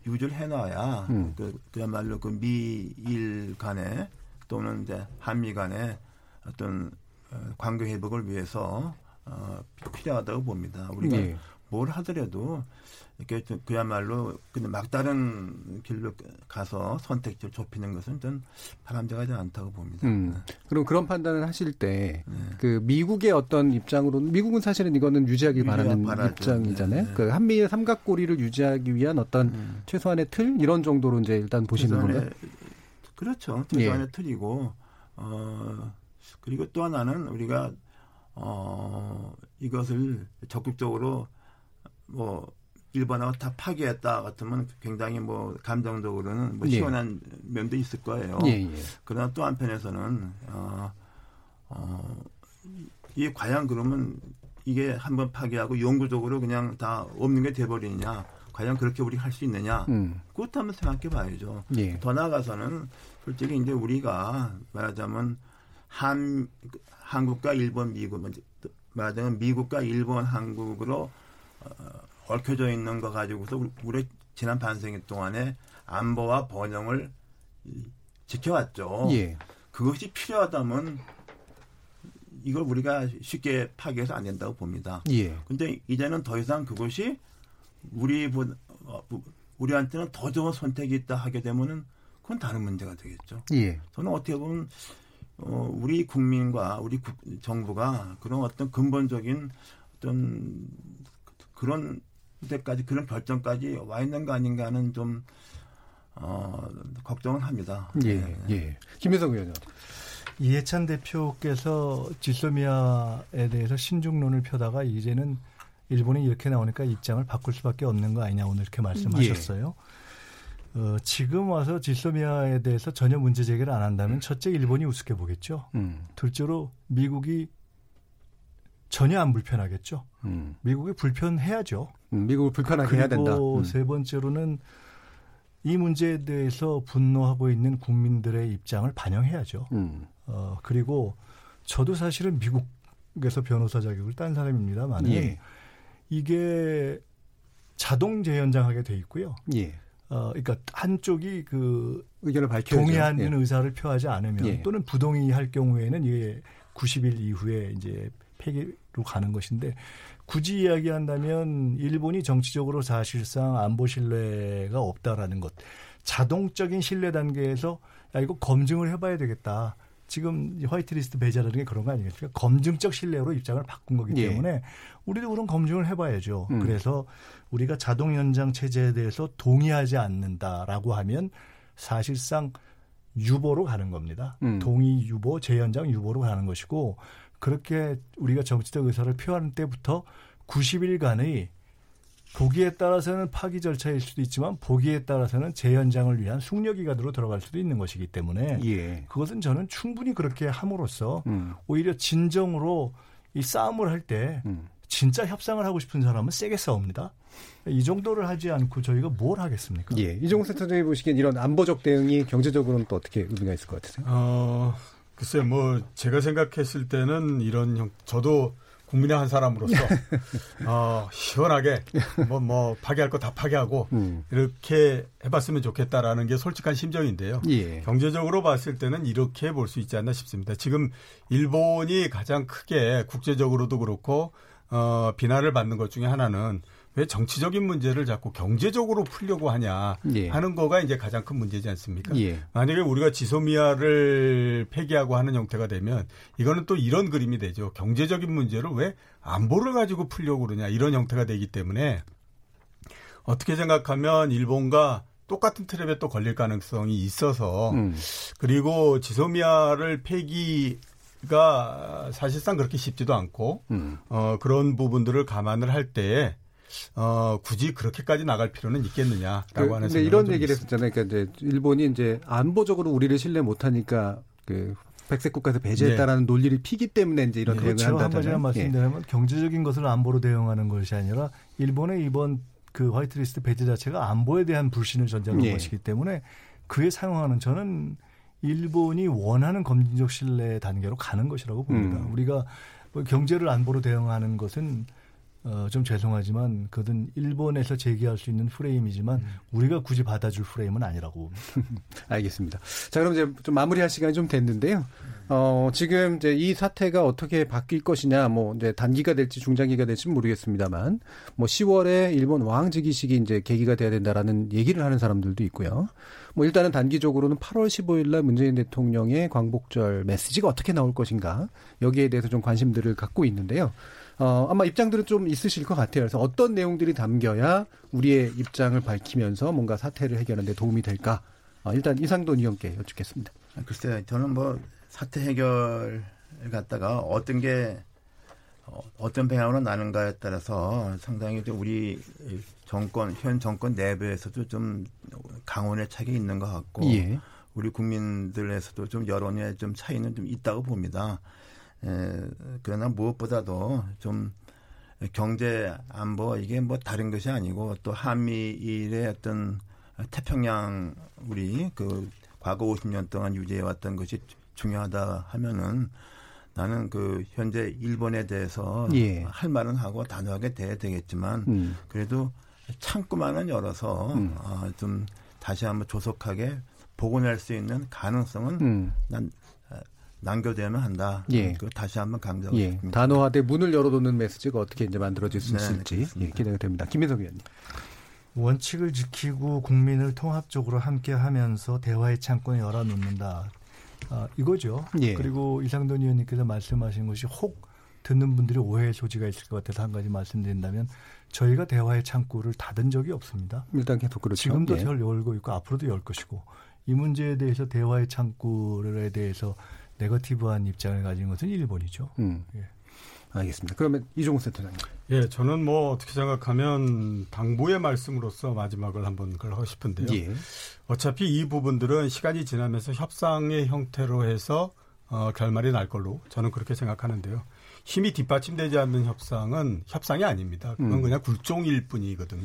유지를 해놔야 음. 그, 그야말로 그 미일 간에 또는 이제 한미 간에 어떤 어, 관계 회복을 위해서 어, 필요하다고 봅니다. 우리가 예. 뭘 하더라도 이렇게 그야말로 그냥 막다른 길로 가서 선택지를 좁히는 것은 전 바람직하지 않다고 봅니다. 음. 네. 그럼 그런 판단을 하실 때그 네. 미국의 어떤 입장으로 미국은 사실은 이거는 유지하길 바라는 바라죠. 입장이잖아요. 네. 그 한미의 삼각고리를 유지하기 위한 어떤 음. 최소한의 틀 이런 정도로 이제 일단 보시는 건가요? 그렇죠. 최소한의 예. 틀이고 어 그리고 또 하나는 우리가 어 이것을 적극적으로 뭐 일본하고 다 파괴했다 같으면 굉장히 뭐 감정적으로는 뭐 예. 시원한 예. 면도 있을 거예요. 예, 예. 그러나 또 한편에서는 어, 어, 이 과연 그러면 이게 한번 파괴하고 영구적으로 그냥 다 없는 게 돼버리느냐? 과연 그렇게 우리 할 수 있느냐? 음. 그것도 한번 생각해 봐야죠. 예. 더 나아가서는 솔직히 이제 우리가 말하자면 한 한국과 일본, 미국 말하자면 미국과 일본, 한국으로 어, 얽혀져 있는 거 가지고서 우리 지난 반생일 동안에 안보와 번영을 지켜왔죠. 예. 그것이 필요하다면 이걸 우리가 쉽게 파괴해서 안 된다고 봅니다. 예. 근데 이제는 더 이상 그것이 우리 어, 우리한테는 더 좋은 선택이 있다 하게 되면은 그건 다른 문제가 되겠죠. 예. 저는 어떻게 보면 어, 우리 국민과 우리 국, 정부가 그런 어떤 근본적인 어떤 그런 때까지 그런 결정까지 와 있는 거 아닌가 하는 좀 어, 걱정을 합니다. 예, 네. 예. 김혜성 의원님. 이해찬 대표께서 지소미아에 대해서 신중론을 펴다가 이제는 일본이 이렇게 나오니까 입장을 바꿀 수밖에 없는 거 아니냐 오늘 이렇게 말씀하셨어요. 예. 어, 지금 와서 지소미아에 대해서 전혀 문제 제기를 안 한다면 첫째 일본이 우습게 보겠죠. 음. 둘째로 미국이 전혀 안 불편하겠죠. 음. 미국이 불편해야죠. 음, 미국을 불편하게 해야 된다. 그리고 음. 세 번째로는 이 문제에 대해서 분노하고 있는 국민들의 입장을 반영해야죠. 음. 어, 그리고 저도 사실은 미국에서 변호사 자격을 딴 사람입니다만 예. 이게 자동 재연장하게 돼 있고요. 예. 어, 그러니까 한쪽이 그 의견을 밝혀 동의하는 예. 의사를 표하지 않으면 예. 또는 부동의할 경우에는 이게 90일 이후에 이제 폐기로 가는 것인데 굳이 이야기한다면 일본이 정치적으로 사실상 안보 신뢰가 없다라는 것. 자동적인 신뢰 단계에서 야 이거 검증을 해봐야 되겠다. 지금 화이트리스트 배제라는 게 그런 거 아니겠습니까? 검증적 신뢰로 입장을 바꾼 거기 예. 때문에 예. 우리도 그런 검증을 해봐야죠. 음. 그래서 우리가 자동 연장 체제에 대해서 동의하지 않는다라고 하면 사실상 유보로 가는 겁니다. 음. 동의 유보, 재연장 유보로 가는 것이고 그렇게 우리가 정치적 의사를 표하는 때부터 90일간의 보기에 따라서는 파기 절차일 수도 있지만 보기에 따라서는 재연장을 위한 숙려 기간으로 들어갈 수도 있는 것이기 때문에 예. 그것은 저는 충분히 그렇게 함으로써 음. 오히려 진정으로 이 싸움을 할때 음. 진짜 협상을 하고 싶은 사람은 세게 싸웁니다. 이 정도를 하지 않고 저희가 뭘 하겠습니까? 예. 이종국 센터장이 보시기엔 이런 안보적 대응이 경제적으로는 또 어떻게 의미가 있을 것 같으세요? 어, 글쎄요, 뭐 제가 생각했을 때는 이런 형, 저도 국민의 한 사람으로서 (laughs) 어, 시원하게 뭐뭐 뭐 파괴할 거 다 파괴하고 음. 이렇게 해봤으면 좋겠다라는 게 솔직한 심정인데요. 예. 경제적으로 봤을 때는 이렇게 볼 수 있지 않나 싶습니다. 지금 일본이 가장 크게 국제적으로도 그렇고 어, 비난을 받는 것 중에 하나는 왜 정치적인 문제를 자꾸 경제적으로 풀려고 하냐 예. 하는 거가 이제 가장 큰 문제지 않습니까? 예. 만약에 우리가 지소미아를 폐기하고 하는 형태가 되면 이거는 또 이런 그림이 되죠. 경제적인 문제를 왜 안보를 가지고 풀려고 그러냐 이런 형태가 되기 때문에 어떻게 생각하면 일본과 똑같은 트랩에 또 걸릴 가능성이 있어서 음. 그리고 지소미아를 폐기 가 사실상 그렇게 쉽지도 않고 음. 어 그런 부분들을 감안을 할 때에 어, 굳이 그렇게까지 나갈 필요는 있겠느냐라고 그, 하는 근데 이런 얘기를 했었잖아요. 그러니까 이제 일본이 이제 안보적으로 우리를 신뢰 못하니까 그 백색 국가에서 배제했다라는 네. 논리를 피기 때문에 이제 이런 네, 대응을 그렇죠. 한다잖아요. 한마디로 말씀드리면 예. 경제적인 것을 안보로 대응하는 것이 아니라 일본의 이번 그 화이트리스트 배제 자체가 안보에 대한 불신을 전제하는 예. 것이기 때문에 그에 상응하는 저는 일본이 원하는 검증적 신뢰 단계로 가는 것이라고 봅니다. 음. 우리가 뭐 경제를 안보로 대응하는 것은 어, 좀 죄송하지만 그든 일본에서 제기할 수 있는 프레임이지만 음. 우리가 굳이 받아줄 프레임은 아니라고 봅니다. (laughs) 알겠습니다. 자, 그럼 이제 좀 마무리할 시간이 좀 됐는데요. 어, 지금 이제 이 사태가 어떻게 바뀔 것이냐, 뭐 이제 단기가 될지 중장기가 될지 모르겠습니다만, 뭐 10월에 일본 왕직위식이 이제 계기가 돼야 된다라는 얘기를 하는 사람들도 있고요. 뭐 일단은 단기적으로는 8월 15일 날 문재인 대통령의 광복절 메시지가 어떻게 나올 것인가 여기에 대해서 좀 관심들을 갖고 있는데요. 어, 아마 입장들은 좀 있으실 것 같아요. 그래서 어떤 내용들이 담겨야 우리의 입장을 밝히면서 뭔가 사태를 해결하는 데 도움이 될까? 어, 일단 이상돈 의원께 여쭙겠습니다. 아, 글쎄, 저는 뭐 사태 해결을 갖다가 어떤 게 어, 어떤 방향으로 나는가에 따라서 상당히 우리 정권 현 정권 내부에서도 좀 강원의 차이 있는 것 같고 예. 우리 국민들에서도 좀 여론의 좀 차이는 좀 있다고 봅니다. 에, 그러나 무엇보다도 좀 경제 안보 이게 뭐 다른 것이 아니고 또 한미일의 어떤 태평양 우리 그 과거 50년 동안 유지해 왔던 것이 중요하다 하면은 나는 그 현재 일본에 대해서 예. 할 말은 하고 단호하게 대해야 되겠지만 음. 그래도 창구만은 열어서 음. 어, 좀 다시 한번 조속하게 복원할 수 있는 가능성은 음. 난 남겨되면 한다. 예. 그 다시 한번 강조하고 예. 싶습니다. 단호화돼 문을 열어놓는 메시지가 어떻게 이제 만들어질 수 네, 있을지 예, 기대가 됩니다. 김민석 의원님. 원칙을 지키고 국민을 통합적으로 함께하면서 대화의 창문을 열어놓는다. 아, 이거죠. 예. 그리고 이상돈 의원님께서 말씀하신 것이 혹 듣는 분들이 오해의 소지가 있을 것 같아서 한 가지 말씀드린다면 저희가 대화의 창구를 닫은 적이 없습니다. 일단 계속 그렇죠. 지금도 예. 절 열고 있고 앞으로도 열 것이고 이 문제에 대해서 대화의 창구에 대해서 네거티브한 입장을 가진 것은 일본이죠. 음. 예. 알겠습니다. 그러면 이종훈 센터장님. 예, 저는 뭐 어떻게 생각하면 당부의 말씀으로서 마지막을 한번 걸 하고 싶은데요. 예. 어차피 이 부분들은 시간이 지나면서 협상의 형태로 해서 어, 결말이 날 걸로 저는 그렇게 생각하는데요. 힘이 뒷받침되지 않는 협상은 협상이 아닙니다. 그건 음. 그냥 굴종일 뿐이거든요.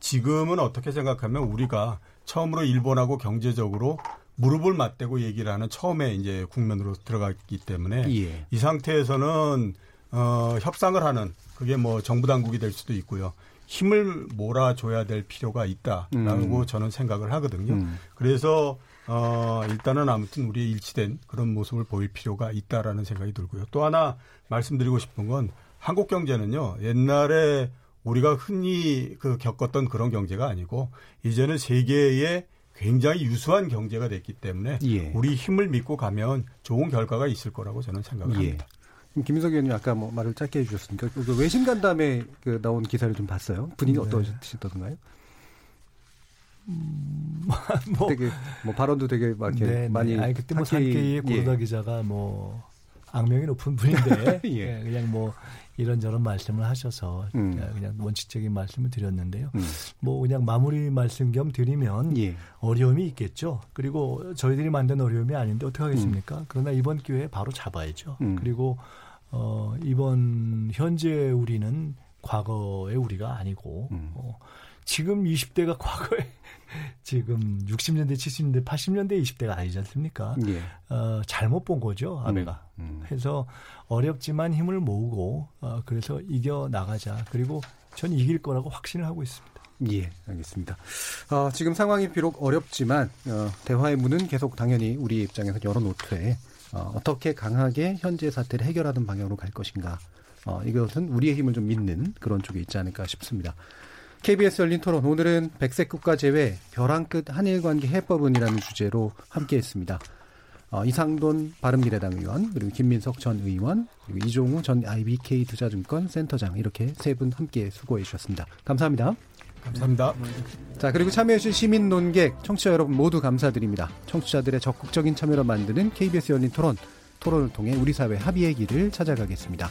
지금은 어떻게 생각하면 우리가 처음으로 일본하고 경제적으로 무릎을 맞대고 얘기를 하는 처음에 이제 국면으로 들어갔기 때문에 예. 이 상태에서는 어, 협상을 하는 그게 뭐 정부 당국이 될 수도 있고요. 힘을 몰아줘야 될 필요가 있다라고 음. 저는 생각을 하거든요. 음. 그래서 어, 일단은 아무튼 우리의 일치된 그런 모습을 보일 필요가 있다라는 생각이 들고요. 또 하나 말씀드리고 싶은 건 한국 경제는요, 옛날에 우리가 흔히 그 겪었던 그런 경제가 아니고 이제는 세계의 굉장히 유수한 경제가 됐기 때문에 예. 우리 힘을 믿고 가면 좋은 결과가 있을 거라고 저는 생각을 예. 합니다. 김민석 의원님 아까 뭐 말을 짧게 해주셨으니까 그 외신 간담회 그 나온 기사를 좀 봤어요. 분위기 네. 어떠셨던가요? 음, (laughs) 뭐 되게 뭐 발언도 되게 막 이렇게 네, 네. 많이 아니 그때 뭐 산케이의 고르다 예. 기자가 뭐 악명이 높은 분인데 (laughs) 예. 예. 그냥 뭐 이런저런 말씀을 하셔서 음. 그냥 원칙적인 말씀을 드렸는데요. 음. 뭐 그냥 마무리 말씀 겸 드리면 예. 어려움이 있겠죠. 그리고 저희들이 만든 어려움이 아닌데 어떻게 하겠습니까? 음. 그러나 이번 기회에 바로 잡아야죠. 음. 그리고 어 이번 현재 우리는 과거의 우리가 아니고 음. 어, 지금 20대가 과거에 (laughs) 지금 60년대, 70년대, 80년대 20대가 아니지 않습니까? 예. 어, 잘못 본 거죠, 아베가. 음, 음. 해서 어렵지만 힘을 모으고 어, 그래서 이겨 나가자. 그리고 전 이길 거라고 확신을 하고 있습니다. 예, 알겠습니다. 어, 지금 상황이 비록 어렵지만 어, 대화의 문은 계속 당연히 우리 입장에서 열어놓되 어, 어떻게 강하게 현재 사태를 해결하는 방향으로 갈 것인가. 어, 이것은 우리의 힘을 좀 믿는 그런 쪽에 있지 않을까 싶습니다. KBS 열린 토론 오늘은 백색 국가 제외 벼랑 끝 한일 관계 해법은이라는 주제로 함께했습니다. 어, 이상돈 바른미래당 의원 그리고 김민석 전 의원 그리고 이종우 전 IBK 투자증권 센터장 이렇게 세 분 함께 수고해 주셨습니다. 감사합니다. 감사합니다. 자 그리고 참여해주신 시민 논객 청취자 여러분 모두 감사드립니다. 청취자들의 적극적인 참여로 만드는 KBS 열린 토론 토론을 통해 우리 사회 합의의 길을 찾아가겠습니다.